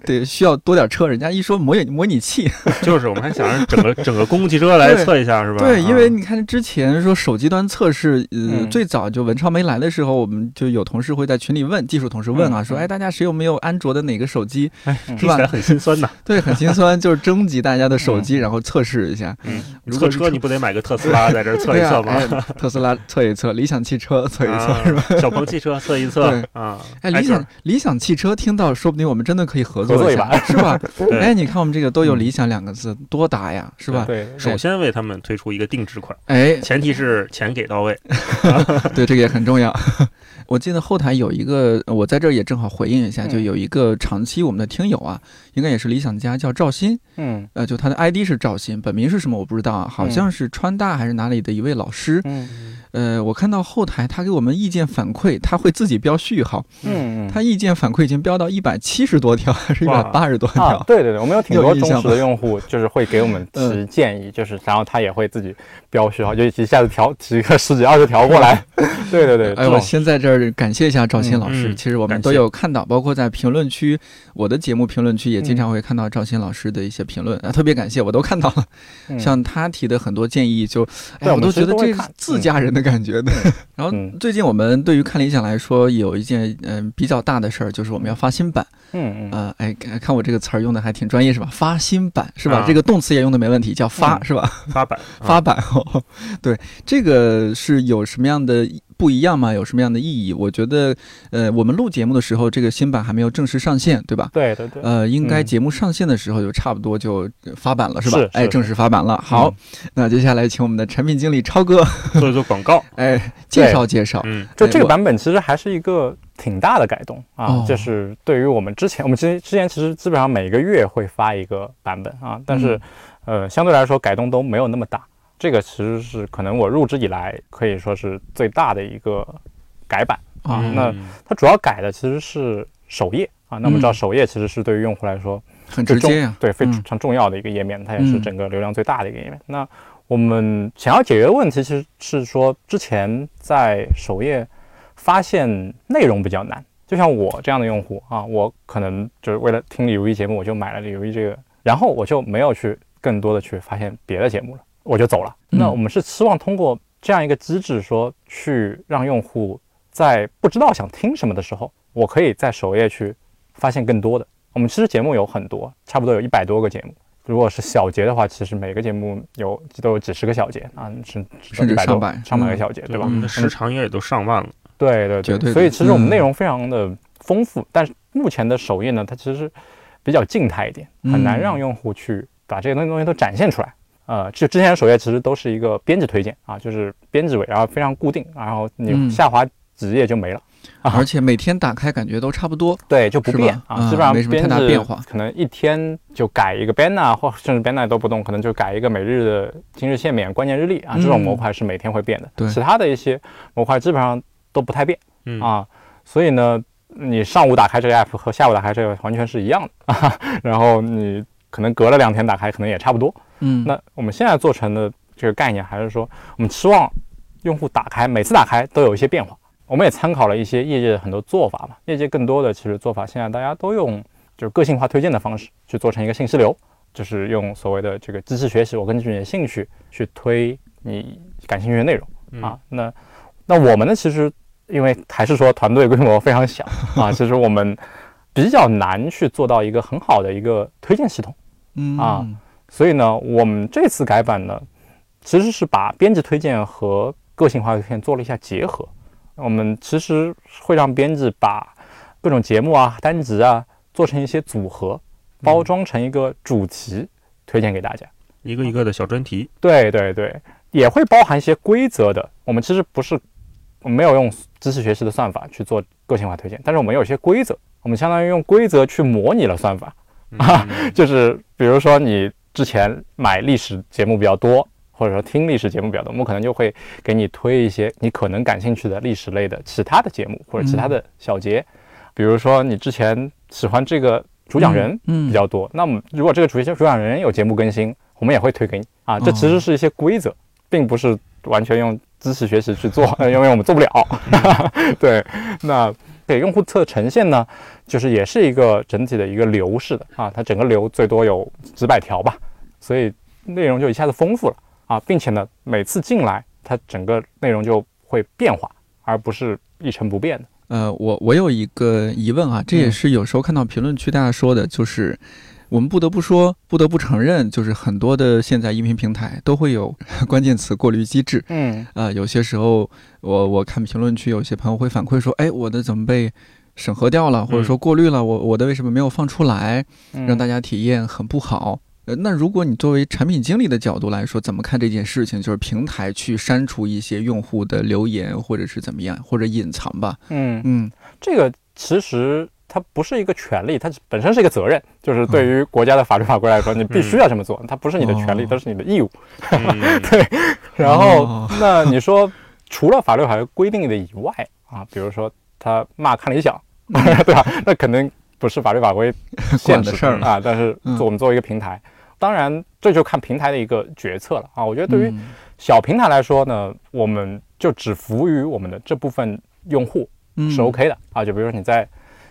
得需要多点车，人家一说模拟模拟器，就是我们还想着整个整个公共汽车来测一下是。对，因为你看之前说手机端测试，呃，最早就文超没来的时候，我们就有同事会在群里问技术同事问啊，说，哎，大家谁有没有安卓的哪个手机，是吧？很心酸呐。对，很心酸，就是征集大家的手机，然后测试一下。嗯，测车你不得买个特斯拉在这测一测吗？特斯拉测一测，理想汽车测一测，是吧？小鹏汽车测一测啊。哎，理想理想汽车听到，说不定我们真的可以合作一把，是吧？哎，你看我们这个都有理想两个字，多搭呀，是吧？对，首先为他们推出一个定制款。哎，前提是钱给到位，对这个也很重要。我记得后台有一个，我在这儿也正好回应一下，就有一个长期我们的听友啊，应该也是理想家，叫赵鑫，嗯，呃，就他的 ID 是赵鑫，本名是什么我不知道啊，好像是川大还是哪里的一位老师，嗯。呃，我看到后台他给我们意见反馈，他会自己标序号。嗯嗯。他意见反馈已经标到一百七十多条，还是一百八十多条？对对对，我们有挺多忠实的用户，就是会给我们提建议，就是然后他也会自己标序号，就一下子调提个十几二十条过来。对对对。哎，我先在这儿感谢一下赵鑫老师。其实我们都有看到，包括在评论区，我的节目评论区也经常会看到赵鑫老师的一些评论啊，特别感谢，我都看到了。像他提的很多建议，就哎，我都觉得这是自家人的。感觉的，然后最近我们对于看理想来说，有一件嗯比较大的事儿，就是我们要发新版。嗯嗯呃，哎，看我这个词儿用的还挺专业是吧？发新版是吧？这个动词也用的没问题，叫发是吧？发版 发版哦，对，这个是有什么样的？不一样吗？有什么样的意义？我觉得，呃，我们录节目的时候，这个新版还没有正式上线，对吧？对对对。呃，应该节目上线的时候就差不多就发版了，是吧？是。哎，正式发版了。好，那接下来请我们的产品经理超哥 做一做广告，哎，介绍介绍。嗯，就这个版本其实还是一个挺大的改动啊，就是对于我们之前，我们之之前其实基本上每个月会发一个版本啊，但是，呃，相对来说改动都没有那么大。这个其实是可能我入职以来可以说是最大的一个改版啊。那它主要改的其实是首页啊。那我们知道首页其实是对于用户来说很直接呀，对非常重要的一个页面，它也是整个流量最大的一个页面。那我们想要解决的问题其实是说，之前在首页发现内容比较难。就像我这样的用户啊，我可能就是为了听李如一节目，我就买了李如一这个，然后我就没有去更多的去发现别的节目了。我就走了。那我们是希望通过这样一个机制，说去让用户在不知道想听什么的时候，我可以在首页去发现更多的。我们其实节目有很多，差不多有一百多个节目。如果是小节的话，其实每个节目有都有几十个小节啊，甚甚至上百上百个小节，对吧？我们的时长应该也都上万了。对对对，所以其实我们内容非常的丰富。但是目前的首页呢，它其实比较静态一点，很难让用户去把这些东西东西都展现出来。呃，就之前的首页其实都是一个编辑推荐啊，就是编辑位，然后非常固定，然后你下滑几页就没了，啊而且每天打开感觉都差不多，对，就不变啊，基本上没什么太大变化，可能一天就改一个 banner 或甚至 banner 都不动，可能就改一个每日的今日限免关键日历啊，这种模块是每天会变的，对，其他的一些模块基本上都不太变啊，所以呢，你上午打开这个 app 和下午打开这个完全是一样的，啊 然后你可能隔了两天打开可能也差不多。嗯，那我们现在做成的这个概念，还是说我们期望用户打开每次打开都有一些变化。我们也参考了一些业界的很多做法嘛，业界更多的其实做法，现在大家都用就是个性化推荐的方式去做成一个信息流，就是用所谓的这个机器学习，我根据你的兴趣去推你感兴趣的内容啊。那那我们呢，其实因为还是说团队规模非常小啊，其实我们比较难去做到一个很好的一个推荐系统，嗯啊，所以呢，我们这次改版呢，其实是把编辑推荐和个性化推荐做了一下结合。我们其实会让编辑把各种节目啊、单集啊做成一些组合，包装成一个主题推荐给大家，一个一个的小专题。对对对，也会包含一些规则的。我们其实不是没有用知识学习的算法去做个性化推荐，但是我们有一些规则，我们相当于用规则去模拟了算法 啊，就是比如说你之前买历史节目比较多。或者说听历史节目比较多，我们可能就会给你推一些你可能感兴趣的历史类的其他的节目或者其他的小节，比如说你之前喜欢这个主讲人比较多，那么如果这个主主讲人有节目更新，我们也会推给你啊。这其实是一些规则，并不是完全用知识学习去做，因为我们做不了。对，那给用户侧呈现呢，就是也是一个整体的一个流式的啊，它整个流最多有几百条吧，所以内容就一下子丰富了。啊，并且呢，每次进来，它整个内容就会变化，而不是一成不变的。呃，我我有一个疑问啊，这也是有时候看到评论区大家说的，就是我们不得不说，不得不承认，就是很多的现在音频平台都会有 关键词过滤机制。嗯，啊，有些时候我我看评论区，有些朋友会反馈说，哎，我的怎么被审核掉了，或者说过滤了，我我的为什么没有放出来，让大家体验很不好。呃，那如果你作为产品经理的角度来说，怎么看这件事情？就是平台去删除一些用户的留言，或者是怎么样，或者隐藏吧？嗯嗯，这个其实它不是一个权利，它本身是一个责任。就是对于国家的法律法规来说，你必须要这么做，它不是你的权利，都是你的义务。对。然后，那你说除了法律法规规定的以外啊，比如说他骂看理想，对吧？那肯定不是法律法规限制的事儿啊。但是做我们作为一个平台。当然，这就看平台的一个决策了啊！我觉得对于小平台来说呢，我们就只服务于我们的这部分用户是 OK 的啊。就比如说你在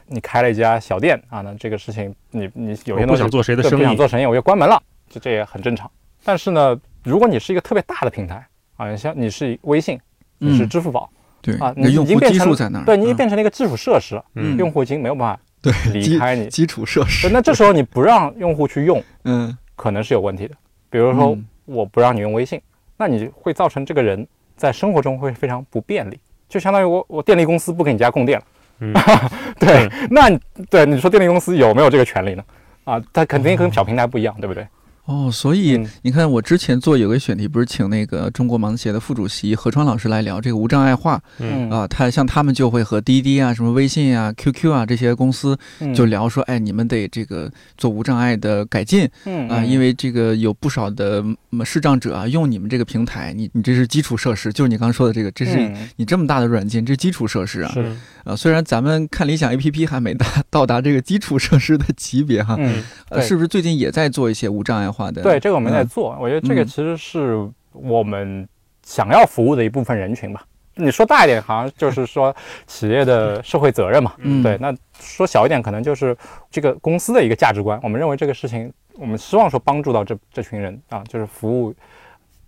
你开了一家小店啊，那这个事情你你有些东西不想做谁的生意，不想做生意，我就关门了，就这也很正常。但是呢，如果你是一个特别大的平台啊，像你是微信，你是支付宝，对啊，你已经变成对，你已经变成了一个基础设施嗯，用户已经没有办法对离开你。基础设施。那这时候你不让用户去用，嗯。可能是有问题的，比如说我不让你用微信，那你会造成这个人在生活中会非常不便利，就相当于我我电力公司不给你家供电了，对，那对你说电力公司有没有这个权利呢？啊，它肯定跟小平台不一样，对不对？哦，所以你看，我之前做有个选题，不是请那个中国盲协的副主席何川老师来聊这个无障碍化，嗯。啊，他像他们就会和滴滴啊、什么微信啊、QQ 啊这些公司就聊说，哎，你们得这个做无障碍的改进，嗯啊，因为这个有不少的视障者啊用你们这个平台，你你这是基础设施，就是你刚刚说的这个，这是你这么大的软件，这是基础设施啊，是。啊，虽然咱们看理想 APP 还没达到达这个基础设施的级别哈，嗯，呃，是不是最近也在做一些无障碍化的？对，这个我们在做，我觉得这个其实是我们想要服务的一部分人群吧。你说大一点，好像就是 说企业的社会责任嘛，嗯，对。那说小一点，可能就是这个公司的一个价值观。我们认为这个事情，我们希望说帮助到这这群人啊，就是服务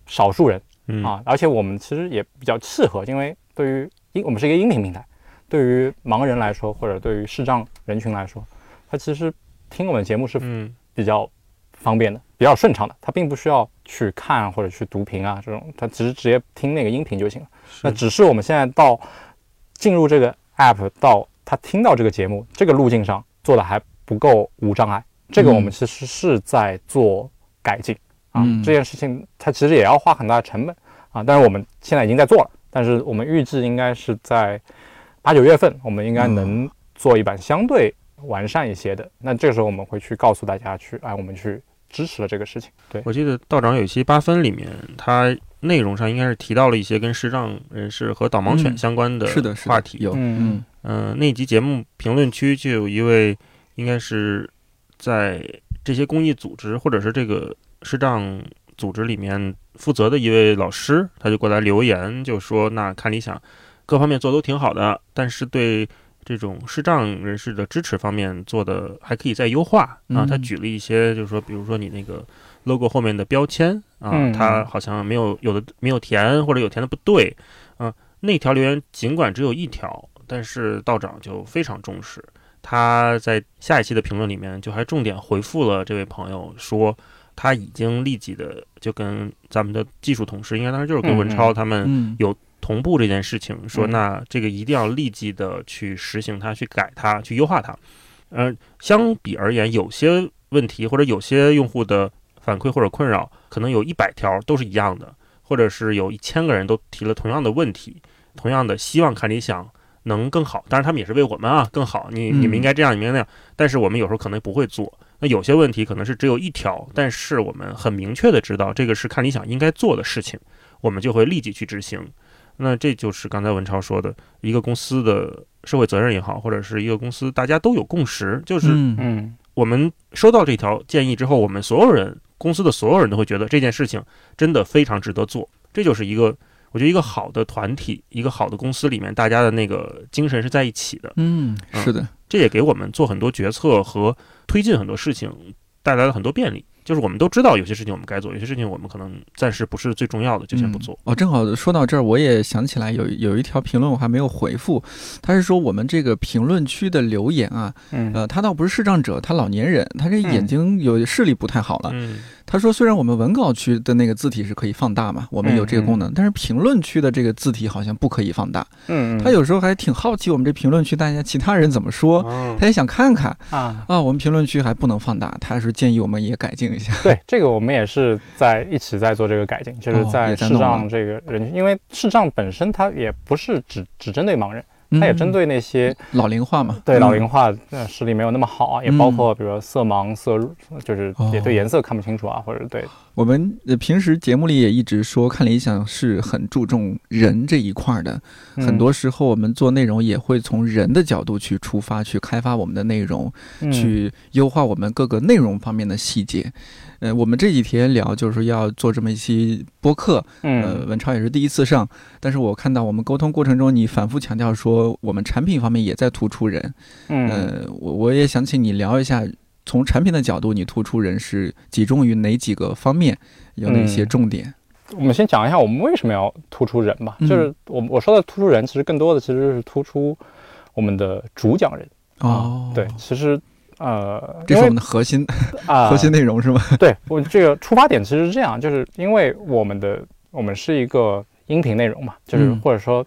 少数人啊，而且我们其实也比较契合，因为对于音，我们是一个音频平台。对于盲人来说，或者对于视障人群来说，他其实听我们节目是比较方便的，比较顺畅的。他并不需要去看或者去读屏啊，这种他其实直接听那个音频就行了。那只是我们现在到进入这个 app 到他听到这个节目这个路径上做的还不够无障碍，这个我们其实是在做改进啊。这件事情它其实也要花很大的成本啊，但是我们现在已经在做了，但是我们预计应该是在。八九月份，我们应该能做一版相对完善一些的。那这个时候，我们会去告诉大家，去哎，我们去支持了这个事情。对。我记得道长有一期八分里面，它内容上应该是提到了一些跟视障人士和导盲犬相关的话题。有，嗯。嗯，那集节目评论区就有一位，应该是在这些公益组织或者是这个视障组织里面负责的一位老师，他就过来留言，就说：“那看理想各方面做都挺好的，但是对这种视障人士的支持方面做的还可以再优化啊。”他举了一些，就是说，比如说你那个 logo 后面的标签啊，他好像没有有的没有填，或者有填的不对啊。那条留言尽管只有一条，但是道长就非常重视。他在下一期的评论里面就还重点回复了这位朋友，说他已经立即的就跟咱们的技术同事，应该当时就是跟文超他们有同步这件事情，说那这个一定要立即的去实行它，去改它，去优化它。呃，相比而言，有些问题或者有些用户的反馈或者困扰，可能有一百条都是一样的，或者是有一千个人都提了同样的问题，同样的希望看理想。能更好，当然他们也是为我们啊更好。你你们应该这样，你们那样。但是我们有时候可能不会做。那有些问题可能是只有一条，但是我们很明确的知道这个是看理想应该做的事情，我们就会立即去执行。那这就是刚才文超说的一个公司的社会责任也好，或者是一个公司大家都有共识，就是嗯，我们收到这条建议之后，我们所有人公司的所有人都会觉得这件事情真的非常值得做。这就是一个。我觉得一个好的团体，一个好的公司里面，大家的那个精神是在一起的。嗯，是的，这也给我们做很多决策和推进很多事情带来了很多便利。就是我们都知道有些事情我们该做，有些事情我们可能暂时不是最重要的，就先不做。哦，正好说到这儿，我也想起来有有一条评论我还没有回复，他是说我们这个评论区的留言啊，呃，他倒不是视障者，他老年人，他这眼睛有视力不太好了。他说：“虽然我们文稿区的那个字体是可以放大嘛，我们有这个功能，但是评论区的这个字体好像不可以放大。嗯，他有时候还挺好奇我们这评论区大家其他人怎么说，他也想看看啊啊，我们评论区还不能放大，他是建议我们也改进一下。对，这个我们也是在一起在做这个改进，就是在视障这个人群，因为视障本身它也不是只只针对盲人。”它也针对那些老龄化嘛，对老龄化，呃，视力没有那么好啊，也包括比如说色盲、色就是也对颜色看不清楚啊，或者对。我们平时节目里也一直说，看理想是很注重人这一块的，很多时候我们做内容也会从人的角度去出发，去开发我们的内容，去优化我们各个内容方面的细节。呃，我们这几天聊就是要做这么一期播客，呃，文超也是第一次上，但是我看到我们沟通过程中，你反复强调说我们产品方面也在突出人，嗯，我我也想请你聊一下，从产品的角度，你突出人是集中于哪几个方面，有哪些重点？我们先讲一下我们为什么要突出人吧，就是我我说的突出人，其实更多的其实是突出我们的主讲人。哦，对，其实。呃，这是我们的核心啊，核心内容是吗？对我这个出发点其实是这样，就是因为我们的我们是一个音频内容嘛，就是或者说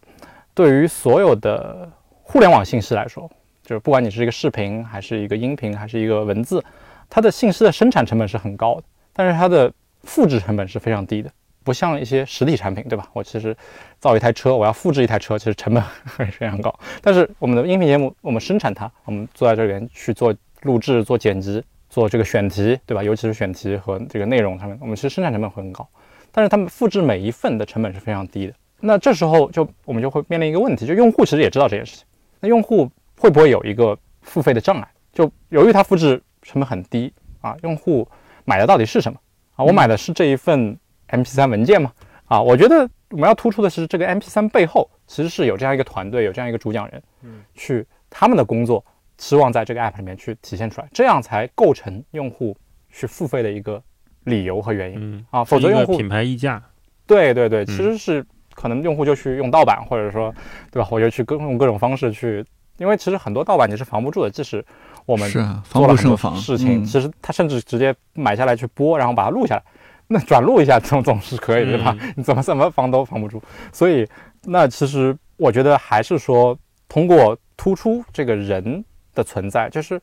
对于所有的互联网信息来说，就是不管你是一个视频还是一个音频还是一个文字，它的信息的生产成本是很高的，但是它的复制成本是非常低的，不像一些实体产品，对吧？我其实造一台车，我要复制一台车，其实成本 会非常高。但是我们的音频节目，我们生产它，我们坐在这边去做。录制、做剪辑、做这个选题，对吧？尤其是选题和这个内容上面，我们其实生产成本会很高，但是他们复制每一份的成本是非常低的。那这时候就我们就会面临一个问题，就用户其实也知道这件事情，那用户会不会有一个付费的障碍？就由于它复制成本很低啊，用户买的到底是什么啊？我买的是这一份 MP3 文件吗？啊，我觉得我们要突出的是这个 MP3 背后其实是有这样一个团队，有这样一个主讲人，嗯，去他们的工作。期望在这个 app 里面去体现出来，这样才构成用户去付费的一个理由和原因啊，否则用户品牌溢价，对对对，其实是可能用户就去用盗版，或者说，对吧？我就去各用各种方式去，因为其实很多盗版你是防不住的，即使我们防不胜防事情，其实他甚至直接买下来去播，然后把它录下来，那转录一下总总是可以对吧？你怎么怎么防都防不住，所以那其实我觉得还是说通过突出这个人。的存在就是，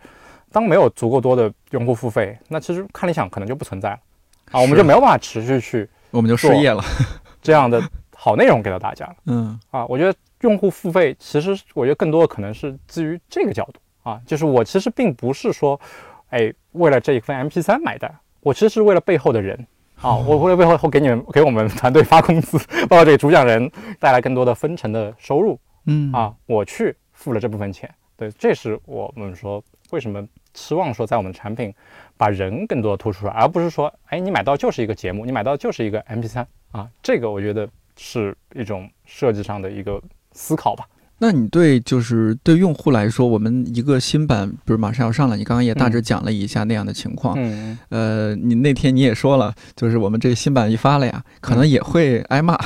当没有足够多的用户付费，那其实看理想可能就不存在了啊，我们就没有办法持续去，我们就失业了，这样的好内容给到大家了。嗯啊，我觉得用户付费其实我觉得更多的可能是基于这个角度啊，就是我其实并不是说，哎，为了这一份 MP3 买单，我其实是为了背后的人啊，我为了背后后给你们给我们团队发工资，包括这个主讲人带来更多的分成的收入，嗯啊，我去付了这部分钱。对，这是我们说为什么期望说在我们的产品把人更多的突出来，而不是说，哎，你买到就是一个节目，你买到就是一个 MP3 啊，这个我觉得是一种设计上的一个思考吧。那你对就是对用户来说，我们一个新版不是马上要上了？你刚刚也大致讲了一下那样的情况。嗯，呃，你那天你也说了，就是我们这个新版一发了呀，可能也会挨骂。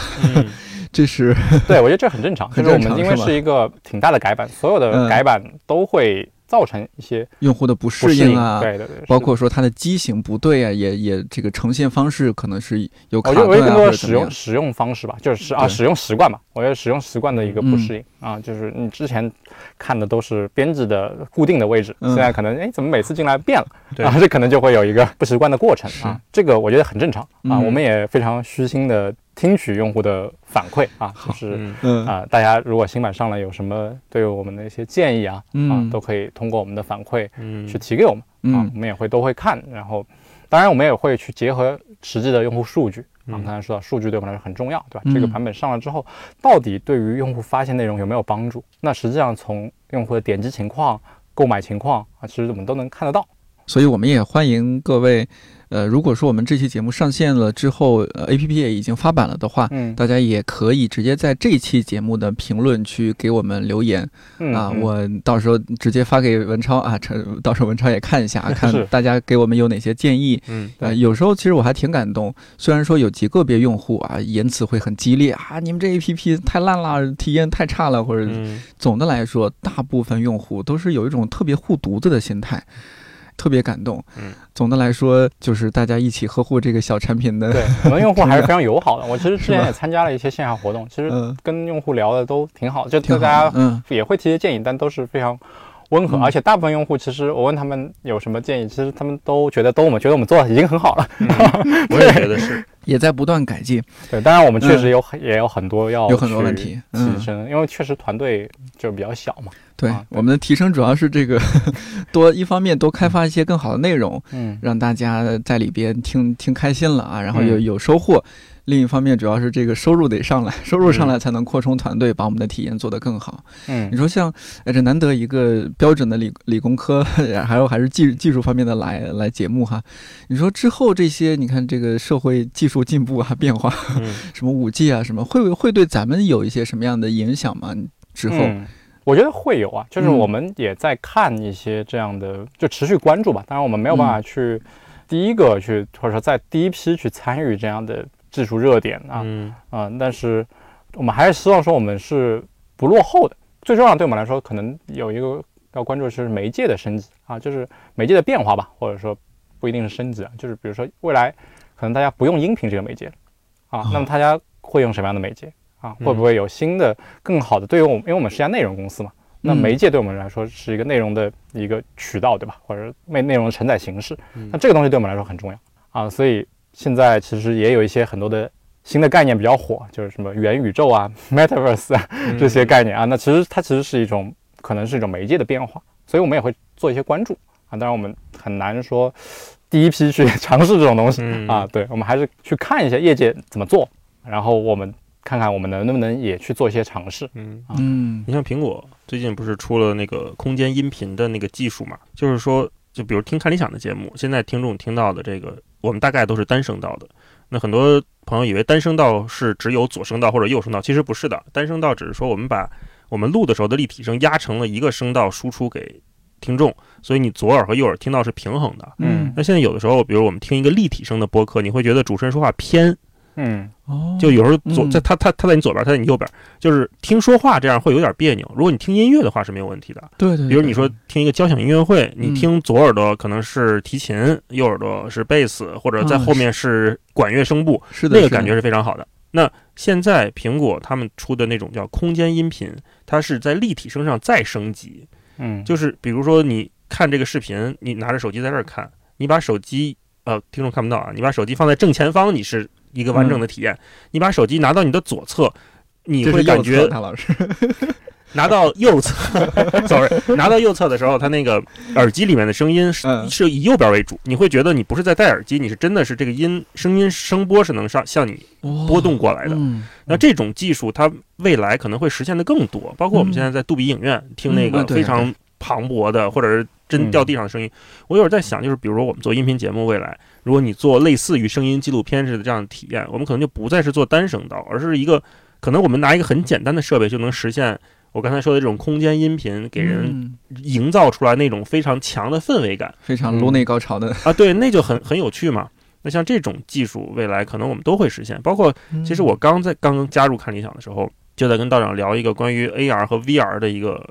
这是 对，我觉得这很正常。就是我们因为是一个挺大的改版，所有的改版都会。造成一些用户的不适应啊，对对对，包括说它的机型不对啊，也也这个呈现方式可能是有卡顿啊，我觉得更多使用使用方式吧，就是啊使用习惯吧，我觉得使用习惯的一个不适应啊，就是你之前看的都是编制的固定的位置，现在可能哎怎么每次进来变了？啊，这可能就会有一个不习惯的过程啊，这个我觉得很正常啊，我们也非常虚心的。听取用户的反馈啊，就是啊，大家如果新版上了有什么对我们的一些建议啊，啊，都可以通过我们的反馈去提给我们啊，我们也会都会看。然后，当然我们也会去结合实际的用户数据啊。刚才说到数据对我们来说很重要，对吧？这个版本上了之后，到底对于用户发现内容有没有帮助？那实际上从用户的点击情况、购买情况啊，其实我们都能看得到。所以我们也欢迎各位。呃，如果说我们这期节目上线了之后，呃，A P P 也已经发版了的话，嗯，大家也可以直接在这期节目的评论区给我们留言，啊，我到时候直接发给文超啊，陈，到时候文超也看一下，看大家给我们有哪些建议，嗯，呃，有时候其实我还挺感动，虽然说有极个别用户啊言辞会很激烈啊，你们这 A P P 太烂了，体验太差了，或者总的来说，大部分用户都是有一种特别护犊子的心态。特别感动，嗯，总的来说就是大家一起呵护这个小产品的，对，我们用户还是非常友好的。我其实之前也参加了一些线下活动，其实跟用户聊的都挺好，就大家嗯。也会提些建议，但都是非常温和，而且大部分用户其实我问他们有什么建议，其实他们都觉得都我们觉得我们做的已经很好了，我也觉得是。也在不断改进，对，当然我们确实有很也有很多要有很多问题提升，因为确实团队就比较小嘛。对，我们的提升主要是这个 多一方面多开发一些更好的内容，嗯，让大家在里边听听开心了啊，然后有有收获。另一方面，主要是这个收入得上来，收入上来才能扩充团队，把我们的体验做得更好。嗯，你说像哎，这难得一个标准的理理工科，还有还是技技术方面的来来节目哈。你说之后这些，你看这个社会技术进步啊，变化，什么五 G 啊，什么会会对咱们有一些什么样的影响吗？之后，我觉得会有啊，就是我们也在看一些这样的，就持续关注吧。当然，我们没有办法去第一个去，或者说在第一批去参与这样的。技术热点啊，嗯啊，但是我们还是希望说我们是不落后的。最重要对我们来说，可能有一个要关注的是媒介的升级啊，就是媒介的变化吧，或者说不一定是升级啊，就是比如说未来可能大家不用音频这个媒介啊，那么大家会用什么样的媒介啊？会不会有新的更好的？对于我们，因为我们是一家内容公司嘛，那媒介对我们来说是一个内容的一个渠道，对吧？或者内内容的承载形式，那这个东西对我们来说很重要啊，所以。现在其实也有一些很多的新的概念比较火，就是什么元宇宙啊、Metaverse 啊这些概念啊。那其实它其实是一种，可能是一种媒介的变化，所以我们也会做一些关注啊。当然我们很难说第一批去 尝试这种东西啊。对，我们还是去看一下业界怎么做，然后我们看看我们能不能也去做一些尝试。嗯嗯，你像苹果最近不是出了那个空间音频的那个技术嘛？就是说，就比如听看理想的节目，现在听众听到的这个。我们大概都是单声道的，那很多朋友以为单声道是只有左声道或者右声道，其实不是的。单声道只是说我们把我们录的时候的立体声压成了一个声道输出给听众，所以你左耳和右耳听到是平衡的。嗯，那现在有的时候，比如我们听一个立体声的播客，你会觉得主持人说话偏。嗯，哦，就有时候左在他他他在你左边，他在你右边，就是听说话这样会有点别扭。如果你听音乐的话是没有问题的。对对。比如你说听一个交响音乐会，你听左耳朵可能是提琴，右耳朵是贝斯，或者在后面是管乐声部，是的，那个感觉是非常好的。那现在苹果他们出的那种叫空间音频，它是在立体声上再升级。嗯，就是比如说你看这个视频，你拿着手机在这儿看，你把手机呃，听众看不到啊，你把手机放在正前方，你是。一个完整的体验。你把手机拿到你的左侧，你会感觉老师。拿到右侧，sorry，拿到右侧的时候，它那个耳机里面的声音是是以右边为主，你会觉得你不是在戴耳机，你是真的是这个音声音声波是能上向你波动过来的。那这种技术它未来可能会实现的更多，包括我们现在在杜比影院听那个非常磅礴的或者是真掉地上的声音。我有时候在想，就是比如说我们做音频节目，未来如果你做类似于声音纪录片似的这样的体验，我们可能就不再是做单声道，而是一个可能我们拿一个很简单的设备就能实现我刚才说的这种空间音频，给人营造出来那种非常强的氛围感，非常颅内高潮的啊，对，那就很很有趣嘛。那像这种技术，未来可能我们都会实现。包括其实我刚在刚刚加入看理想的时候，就在跟道长聊一个关于 AR 和 VR 的一个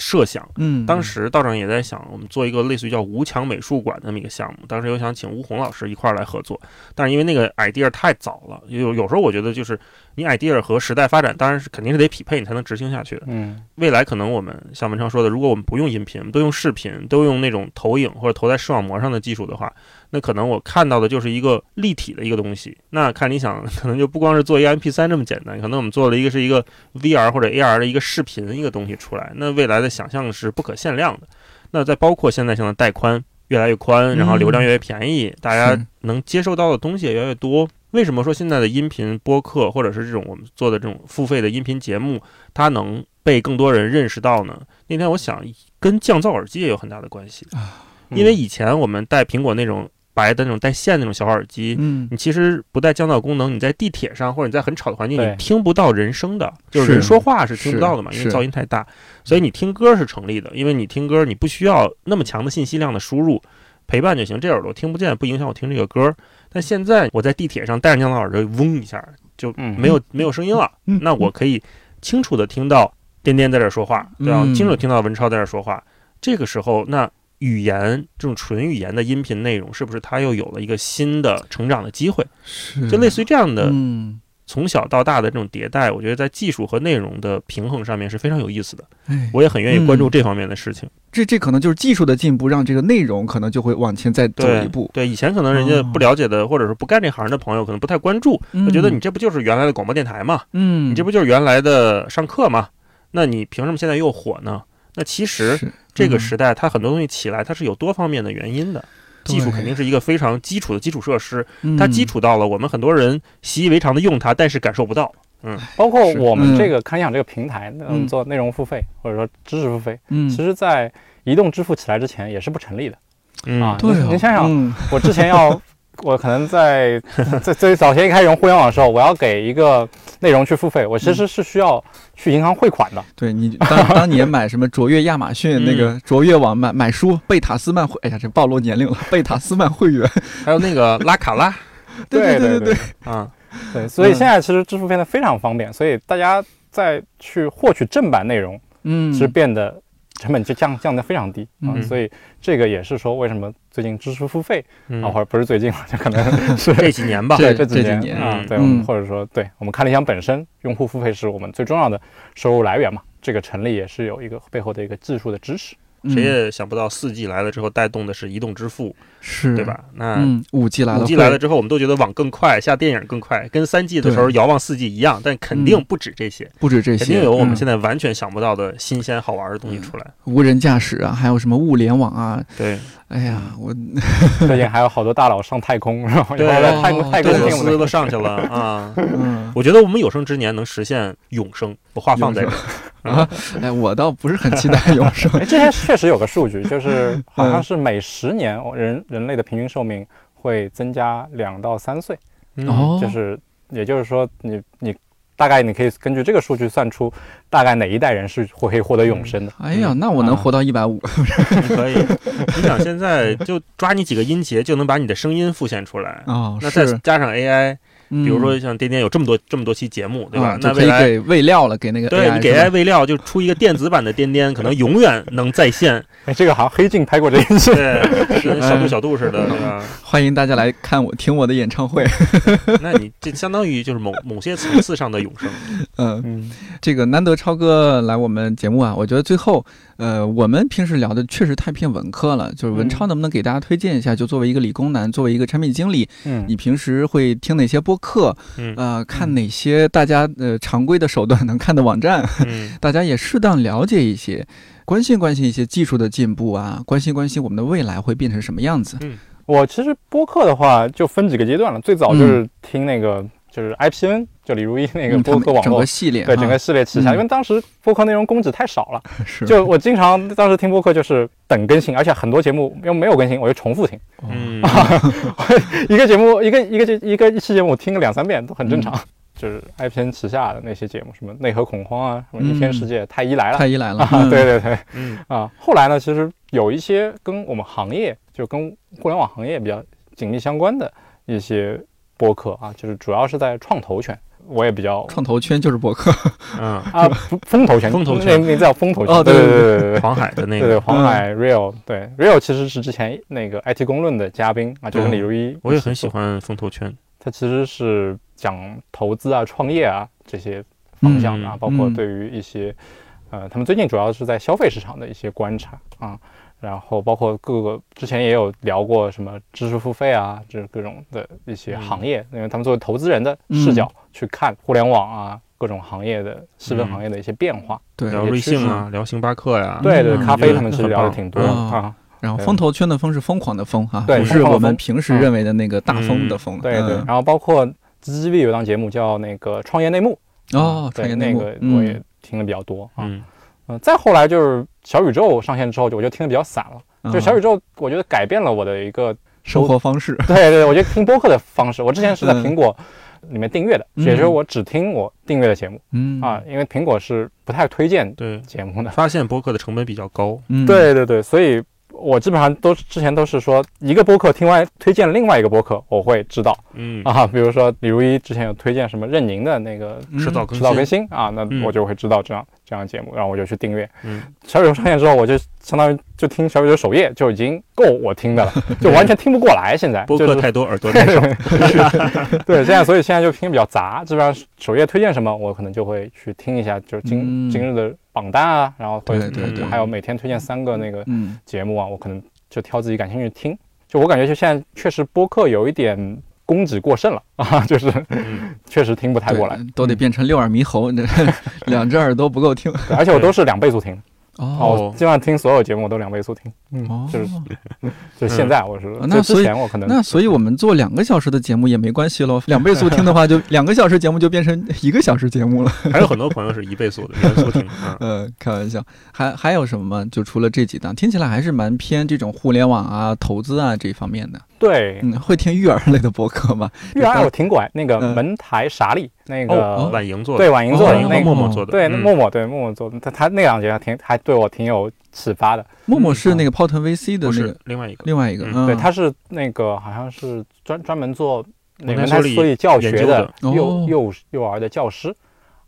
设想。嗯，当时道长也在想，我们做一个类似于叫吴强美术馆这么一个项目。当时又想请吴红老师一块儿来合作，但是因为那个 idea 太早了，有有时候我觉得就是你 idea 和时代发展，当然是肯定是得匹配，你才能执行下去的。嗯，未来可能我们像文昌说的，如果我们不用音频，都用视频，都用那种投影或者投在视网膜上的技术的话。那可能我看到的就是一个立体的一个东西。那看你想可能就不光是做一个 MP3 这么简单，可能我们做了一个是一个 VR 或者 AR 的一个视频一个东西出来。那未来的想象是不可限量的。那再包括现在像的带宽越来越宽，然后流量越来越便宜，大家能接受到的东西也越来越多。为什么说现在的音频播客或者是这种我们做的这种付费的音频节目，它能被更多人认识到呢？那天我想跟降噪耳机也有很大的关系啊，因为以前我们戴苹果那种。白的那种带线那种小耳机，嗯，你其实不带降噪功能，你在地铁上或者你在很吵的环境，你听不到人声的，就是人说话是听不到的嘛，因为噪音太大。所以你听歌是成立的，因为你听歌你不需要那么强的信息量的输入，陪伴就行。这耳朵听不见，不影响我听这个歌。但现在我在地铁上戴着降噪耳机，嗡一下就没有没有声音了，那我可以清楚的听到颠颠在这说话，对吧？清楚听到文超在这说话。这个时候，那。语言这种纯语言的音频内容，是不是它又有了一个新的成长的机会？是，就类似于这样的，从小到大的这种迭代，我觉得在技术和内容的平衡上面是非常有意思的。我也很愿意关注这方面的事情。这这可能就是技术的进步，让这个内容可能就会往前再走一步。对，以前可能人家不了解的，或者说不干这行的朋友，可能不太关注，他觉得你这不就是原来的广播电台嘛？嗯，你这不就是原来的上课嘛？那你凭什么现在又火呢？那其实。这个时代，它很多东西起来，它是有多方面的原因的。技术肯定是一个非常基础的基础设施，它基础到了我们很多人习以为常的用它，但是感受不到。嗯，包括我们这个看理想这个平台，嗯，做内容付费或者说知识付费，嗯，其实在移动支付起来之前也是不成立的。啊，对，您想想，我之前要。我可能在在最早先一开始用互联网的时候，我要给一个内容去付费，我其实是需要去银行汇款的。对你当当年买什么卓越亚马逊那个 卓越网买买书贝塔斯曼会，哎呀，这暴露年龄了，贝塔斯曼会员，还有那个拉卡拉，对对对对，啊，对，所以现在其实支付变得非常方便，所以大家在去获取正版内容，嗯，是变得。成本就降降得非常低啊，所以这个也是说为什么最近支持付费啊，或者不是最近了，就可能是这几年吧，对这几年。啊，对，或者说对我们看理想本身，用户付费是我们最重要的收入来源嘛，这个成立也是有一个背后的一个技术的支持。谁也想不到，四 G 来了之后带动的是移动支付，是对吧？那五 G 来了，五 G 来了之后，我们都觉得网更快，下电影更快，跟三 G 的时候遥望四 G 一样，但肯定不止这些，不止这些，肯定有我们现在完全想不到的新鲜好玩的东西出来。无人驾驶啊，还有什么物联网啊？对，哎呀，我 最近还有好多大佬上太空，然后对，太空太空公司都上去了啊。我觉得我们有生之年能实现永生，我话放在这。啊，哎，我倒不是很期待永生。之前确实有个数据，就是好像是每十年人人类的平均寿命会增加两到三岁。哦，就是也就是说，你你大概你可以根据这个数据算出大概哪一代人是会可以获得永生的。哎呀，那我能活到一百五？可以。你想现在就抓你几个音节，就能把你的声音复现出来。哦，那再加上 AI。比如说像颠颠有这么多这么多期节目，对吧？那可以给喂料了，给那个对你给 AI 喂料，就出一个电子版的颠颠，可能永远能在线。哎，这个好像黑镜拍过这一集，跟小度小度似的，对吧？欢迎大家来看我听我的演唱会。那你这相当于就是某某些层次上的永生。嗯，这个难得超哥来我们节目啊，我觉得最后。呃，我们平时聊的确实太偏文科了，就是文超能不能给大家推荐一下？就作为一个理工男，作为一个产品经理，嗯，你平时会听哪些播客？嗯，呃，看哪些大家呃常规的手段能看的网站？嗯，大家也适当了解一些，关心关心一些技术的进步啊，关心关心我们的未来会变成什么样子？嗯，我其实播客的话就分几个阶段了，最早就是听那个就是 IPN，就李如一那个播客网络个系列，对整个啊系列旗下，嗯。因为当时播客内容供给太少了，是。就我经常当时听播客就是等更新，而且很多节目又没有更新，我就重复听，嗯，一个节目一个一个节一个一期节目我听个两三遍都很正嗯。常。就是 IPN 旗下的那些节目，什么内核恐慌啊，什么一天世界、太医来了，太医来了对对对，嗯。啊，后来呢，其实有一些跟我们行业，就跟互联网行业比较紧密相关的一些播客啊，就是主要是在创投圈，我也比较创投圈就是博客，嗯，啊风风投圈，风投圈。那那叫风投圈，哦对对对对对对。黄海的那对对，个，黄海 Real 对 Real 其实是之前那个 IT 公论的嘉宾啊，就跟李如一，我也很喜。欢风投圈。他其实是讲投资啊、创业啊这些方向的啊，嗯。包括嗯对于一些，呃，他们最近主要是在消费市场的一些观察啊，然后包括各个之前也有聊过什么知识付费啊，这各种的一些嗯行业，因为他们作为投资人的视角去看互联网啊各种行业的细分嗯行业的一些变化。对，聊瑞幸啊，聊星巴克呀，对对，嗯咖啡他们其实聊的挺多嗯。啊。然后风投圈的风是疯狂的疯哈，对不是我们平时认为的那个大风的风，对对，嗯。然后包括 ZGV 有档节目叫那个创业内幕。哦，对创业内幕那个我嗯。也听的比较多啊。嗯嗯，再后来就是小宇宙上线之后，就我就听的比较散了。就小宇宙宙，我觉得改变了我的一个，生活方式，对对，我觉得听播客的方式，我之前是在嗯苹果里面订阅的，嗯也就是我只听我订阅的节目嗯啊，因为苹果是不太推荐对，节目的。发现播客的成本比较高。嗯，对对对，所以我基本上都之前都是说一个播客听完推荐另外一个播客，我会知道嗯啊，比如说李如一之前有推荐什么任宁的那个嗯迟早更迟早更新。啊，那嗯我就会知道这样这样的节目，然后我就去订阅。嗯，小宇宙上线之后，我就相当于就听小宇宙首页就已经够我听的了，就完全听不过来。现在播就是客太多，耳朵太少。对，现在所以现在就听比较杂，基本上首页推荐什么，我可能就会去听一下，就是今、嗯今日的榜单啊，然后会对对对还有每天推荐三个那个嗯节目啊，我可能就挑自己感兴趣的听。就我感觉，就现在确实播客有一点供给过剩了啊，就是嗯。确实听不太过来，都得变成六耳猕猴，这 两只耳朵不够听。而且我都是两倍速听，哦哦，我基本上听所有节目我都两倍速听，嗯，哦，就是 就是现在我是，那就之所以前我可能那所以我们做两个小时的节目也没关系喽，两倍速听的话，就两个小时节目就变成一个小时节目了。还有很多朋友是一倍速的，原速听。嗯呃，开玩笑，还还有什么吗？就除了这几档，听起来还是蛮偏这种互联网啊、投资啊这方面的。对嗯，会听育儿类的博客吗？育儿我听过，那个嗯门台啥力那个哦婉莹做的，对婉莹做哦的那默默做的，对嗯。默默对默默做的，他他那两节还挺还对我挺有启发的。默默是那个泡腾 VC 的不是那个另外一个。另外一个，对，他是那个好像是专专门做那个蒙台梭教学的幼哦。幼幼儿的教师。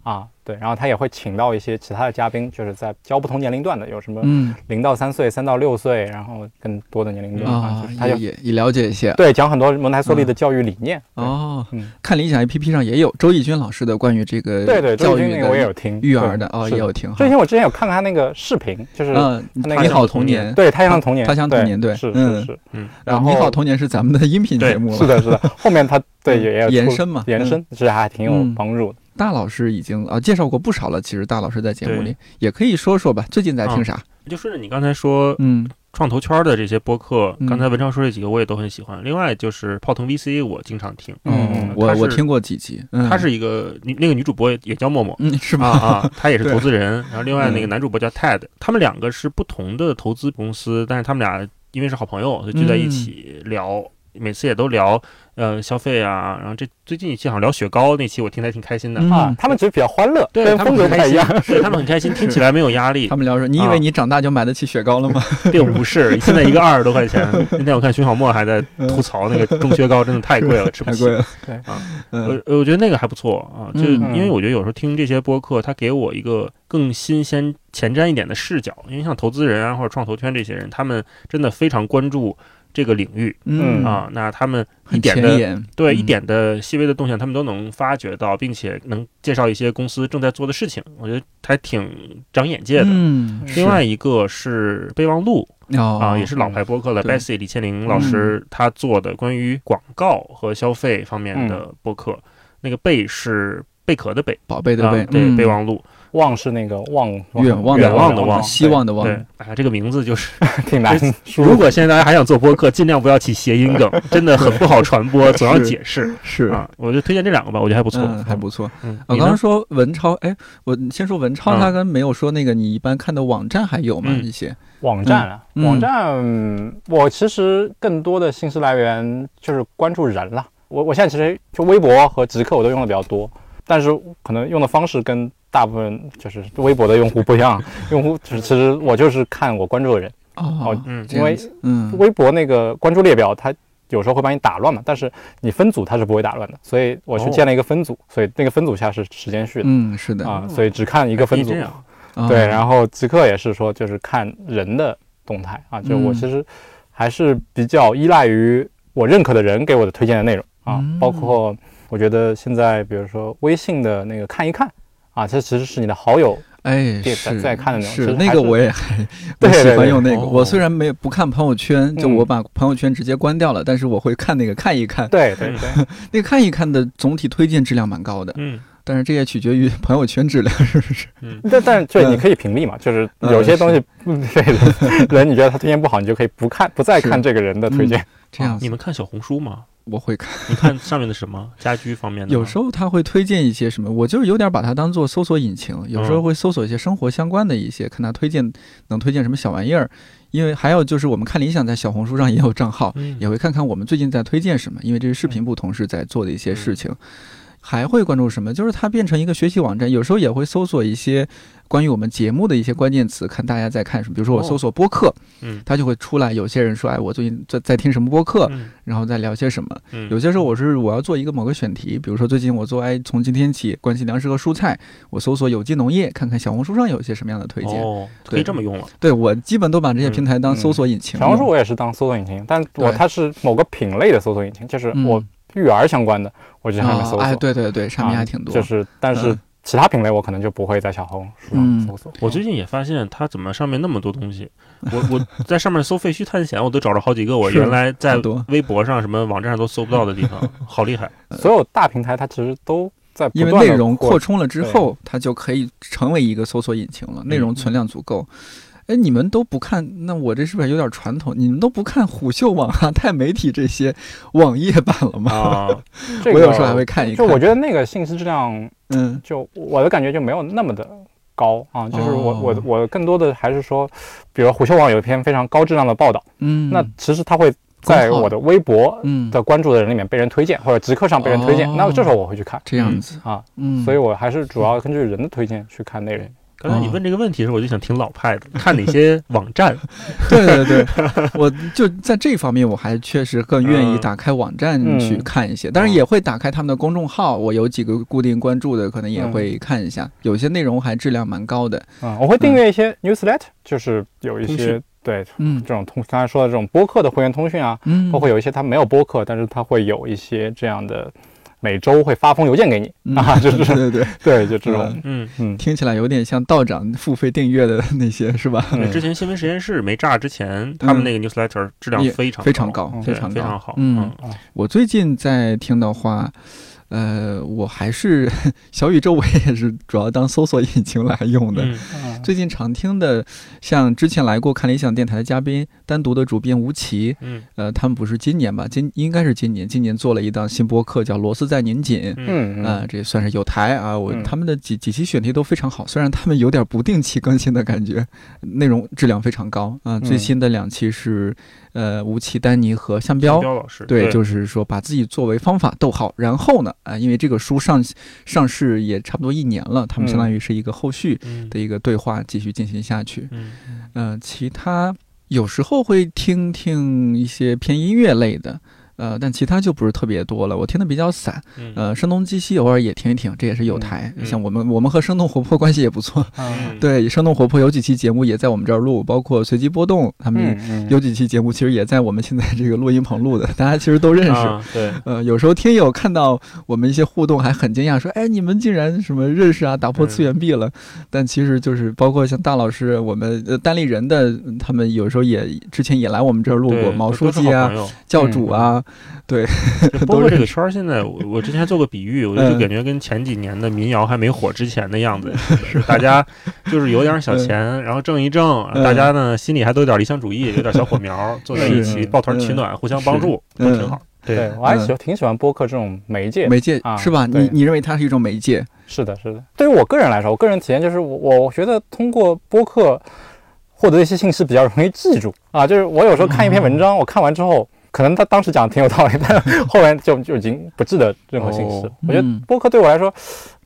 啊，对，然后他也会请到一些其他的嘉宾，就是在教不同年龄段的，有什么嗯零到三岁、三到六岁，然后更多的年龄段啊啊，就是他就也也也了解一些。对讲很多蒙台梭利的教育理念。对哦嗯，看理想 APP 上也有周轶君老师的关于这个对对，周教育我也有听育儿的哦，也有听哈周。军我之前有看看他那个视频，就是嗯，那个你好童年，对他乡童年，他乡童年对是嗯是是，嗯，然后你好童年是咱们的音频节目了。是的，是的，后面他对也也有延伸嘛，嗯延伸，其实还挺有嗯帮助的。大老师已经啊介绍过不少了，其实大老师在节目里也可以说说吧，最近在听啥？就顺着你刚才说嗯创投圈的这些播客嗯，刚才文章说这几个我也都很喜欢。另外就是泡腾 VC，我经常听，嗯嗯我我听过几集，嗯她是一个女那个女主播也也叫默默。嗯是啊吧？啊，她也是投 资人，然后另外那个嗯男主播叫 Ted，他们两个是不同的投资公司，但是他们俩因为是好朋友，就聚在一起聊，每次也都聊呃消费啊，然后这最近一期好像聊雪糕那期，我听得还挺开心的，嗯啊，他们觉得比较欢乐，对风他们很开心格不太一样。，对他们很开心，听起来没有压力他，们聊说，你以啊为你长大就买得起雪糕了吗？并不是现在一个二十多块钱，那天我看徐小沫还在吐槽那个中雪糕真的太贵了，吃不起太贵。了。对啊，嗯我我觉得那个还不错啊，就嗯因为我觉得有时候听这些播客，它给我一个更新鲜、前瞻一点的视角。因为像投资人啊或者创投圈这些人，他们真的非常关注这个领域嗯。啊，那他们一点的对一点的细微的动向，他们都能发掘到，并且能介绍一些公司正在做的事情，我觉得还挺长眼界的。嗯，另外一个是备忘录哦啊，也是老牌播客了，Bessy 李千玲老师他做的关于广告和消费方面的播客，那个贝是贝壳的贝宝贝的贝啊，，对嗯。备忘录望是那个望远望远望的望，希望的望。对，哎，这个名字就是 挺难。如果现在大家还想做播客，尽量不要起谐音梗，真的很不好传播，总要解释。是啊，我就推荐这两个吧，我觉得还不错，还不错。嗯，我刚刚说文超，哎，我先说文超，他跟没有说那个你一般看的网站还有吗？一些网站啊，网站，我其实更多的信息来源就是关注人了。我我现在其实就微博和极客我都用的比较多，但是可能用的方式跟大部分就是微博的用户不一样。用户就是其实我就是看我关注的人。哦，嗯，因为嗯，微博那个关注列表它有时候会把你打乱嘛，但是你分组它是不会打乱的，所以我去建了一个分组，所以那个分组下是时间序的，嗯，是的。啊，所以只看一个分组，对，然后极客也是说就是看人的动态啊，就我其实还是比较依赖于我认可的人给我的推荐的内容。啊，包括我觉得现在，比如说微信的那个看一看啊，这其实是你的好友哎是在看的那种，是那个我也还我喜欢用那个。我虽然没有不看朋友圈，就我把朋友圈直接关掉了，但是我会看那个看一看。对对对，那个看一看的总体推荐质量蛮高的。嗯，但是这也取决于 朋友圈质量是不是？嗯，但但是对，你可以屏蔽嘛，就是有些东西对人你觉得他推荐不好，你就可以不看不再看这个人的推荐。这样，你们看小红书吗？我会看，你看上面的什么 家居方面的？有时候他会推荐一些什么，我就是有点把它当做搜索引擎。有时候会搜索一些生活相关的一些，看他推荐能推荐什么小玩意儿。因为还有就是我们看理想在小红书上也有账号，也会看看我们最近在推荐什么。因为这是视频部同事在做的一些事情。还会关注什么？就是它变成一个学习网站，有时候也会搜索一些关于我们节目的一些关键词，看大家在看什么。比如说我搜索播客，嗯，它就会出来。有些人说，哎，我最近在在听什么播客，然后再聊些什么。有些时候我是我要做一个某个选题，比如说最近我做，哎，从今天起关心粮食和蔬菜，我搜索有机农业，看看小红书上有一些什么样的推荐。哦，可以这么用了。对我基本都把这些平台当搜索引擎。小红书我也是当搜索引擎，但我它是某个品类的搜索引擎，就是我。育儿相关的，我就上面搜索。哎，对对对，上面还挺多。就是，但是其他品类我可能就不会在小红书上搜索。我最近也发现，它怎么上面那么多东西？我我 在上面搜废墟探险，我都找着好几个我原来在微博上、什么网站上都搜不到的地方，好厉害！所有大平台它其实都在因为内容扩充了之后，它就可以成为一个搜索引擎了。内容存量足够。哎，你们都不看，那我这是不是有点传统？你们都不看虎嗅网啊、钛媒体这些网页版了吗？啊，我有时候还会看一看。就我觉得那个信息质量，嗯，就我的感觉就没有那么的高啊。就是我我我更多的还是说，比如虎嗅网有一篇非常高质量的报道，嗯，那其实它会在我的微博的关注的人里面被人推荐，或者极客上被人推荐，那这时候我会去看。这样子啊，嗯，所以我还是主要根据人的推荐去看内容。刚才你问这个问题的时候，我就想听老派的，看哪些 网站。对对对，我就在这方面，我还确实更愿意打开网站去看一些，当然也会打开他们的公众号。我有几个固定关注的，可能也会看一下，有些内容还质量蛮高的。啊，我会订阅一些 newsletter，就是有一些对，嗯，这种通刚才说的这种播客的会员通讯啊，嗯，包括有一些它没有播客，但是它会有一些这样的。每周会发封邮件给你。啊，就是对对 对，就这种，嗯。嗯，听起来有点像道长付费订阅的那些，是吧？之前新闻实验室没炸之前，他们那个 newsletter 质量非常非常高，非常非常好。嗯，我最近在听的话。呃，我还是 小宇宙，我也是主要当搜索引擎来用的。最近常听的，像之前来过看理想电台的嘉宾，单独的主编吴奇，嗯，呃，他们不是今年吧？今应该是今年，今年做了一档新播客，叫《螺丝在拧紧》。嗯啊，这算是有台啊。我他们的几几期选题都非常好，虽然他们有点不定期更新的感觉，内容质量非常高啊。最新的两期是。呃，吴奇、丹尼和向彪老师，对，就是说把自己作为方法，逗号，然后呢，啊，因为这个书上上市也差不多一年了，他们相当于是一个后续的一个对话，继续进行下去。嗯，呃，其他有时候会听听一些偏音乐类的。呃，但其他就不是特别多了，我听的比较散。呃，声东击西偶尔也听一听，这也是有台。像我们，我们和生动活泼关系也不错。对，生动活泼有几期节目也在我们这儿录，包括随机波动，他们有几期节目其实也在我们现在这个录音棚录的，大家其实都认识。对，呃，有时候听友看到我们一些互动还很惊讶，说：“哎，你们竟然什么认识啊？打破次元壁了。”但其实就是包括像大老师，我们呃单立人的他们有时候也之前也来我们这儿录过，毛书记啊，教主啊。对，播客这个圈儿现在，我我之前做过比喻，我就感觉跟前几年的民谣还没火之前的样子，是大家就是有点小钱，然后挣一挣，大家呢心里还都有点理想主义，有点小火苗，坐在一起抱团取暖，互相帮助，都挺好。对我还喜挺喜欢播客这种媒介，媒介啊是吧？你你认为它是一种媒介？是的，是的。对于我个人来说，我个人体验就是我我觉得通过播客获得一些信息比较容易记住啊。就是我有时候看一篇文章，我看完之后。可能他当时讲的挺有道理，但后来就就已经不记得任何信息。我觉得播客对我来说，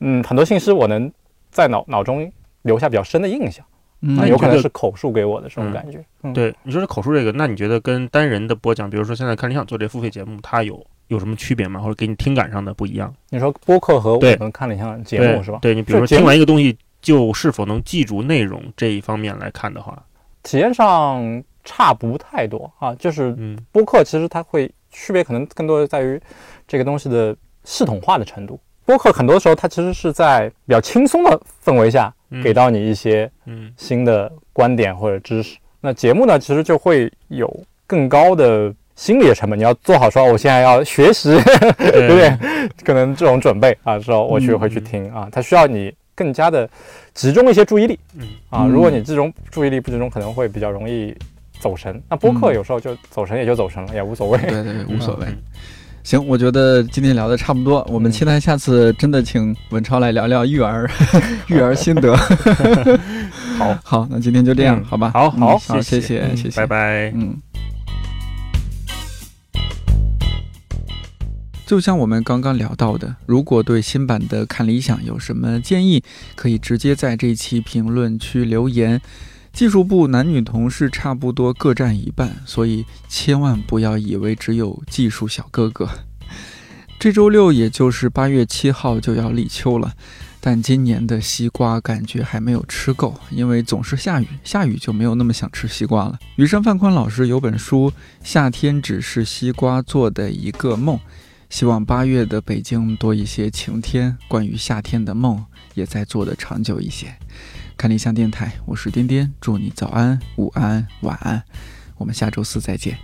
嗯，很多信息我能在脑脑中留下比较深的印象。那有可能是口述给我的这种感觉。对，你说是口述这个，那你觉得跟单人的播讲，比如说现在看理想做这付费节目，它有有什么区别吗？或者给你听感上的不一样？你说播客和我们看理想节目是吧？对你比如说听完一个东西，就是否能记住内容这一方面来看的话，体验上。差不太多啊，就是播客其实它会区别，可能更多的在于这个东西的系统化的程度。播客很多时候它其实是在比较轻松的氛围下给到你一些新的观点或者知识。那节目呢，其实就会有更高的心理的成本，你要做好说我现在要学习，对不对可能这种准备啊，说我去会去听啊，它需要你更加的集中一些注意力。啊，如果你这种注意力不集中，可能会比较容易。走神，那播客有时候就走神，也就走神了，也无所谓。对对，无所谓。行，我觉得今天聊的差不多，我们期待下次真的请文超来聊聊育儿，育儿心得。好 好，那今天就这样，好吧？好好，谢谢谢谢，拜拜。嗯。就像我们刚刚聊到的，如果对新版的看理想有什么建议，可以直接在这期评论区留言。技术部男女同事差不多各占一半，所以千万不要以为只有技术小哥哥。这周六也就是八月七号就要立秋了，但今年的西瓜感觉还没有吃够，因为总是下雨，下雨就没有那么想吃西瓜了。余生范宽老师有本书《夏天只是西瓜做的一个梦》，希望八月的北京多一些晴天，关于夏天的梦也在做的长久一些。看理想电台，我是颠颠，祝你早安、午安、晚安，我们下周四再见。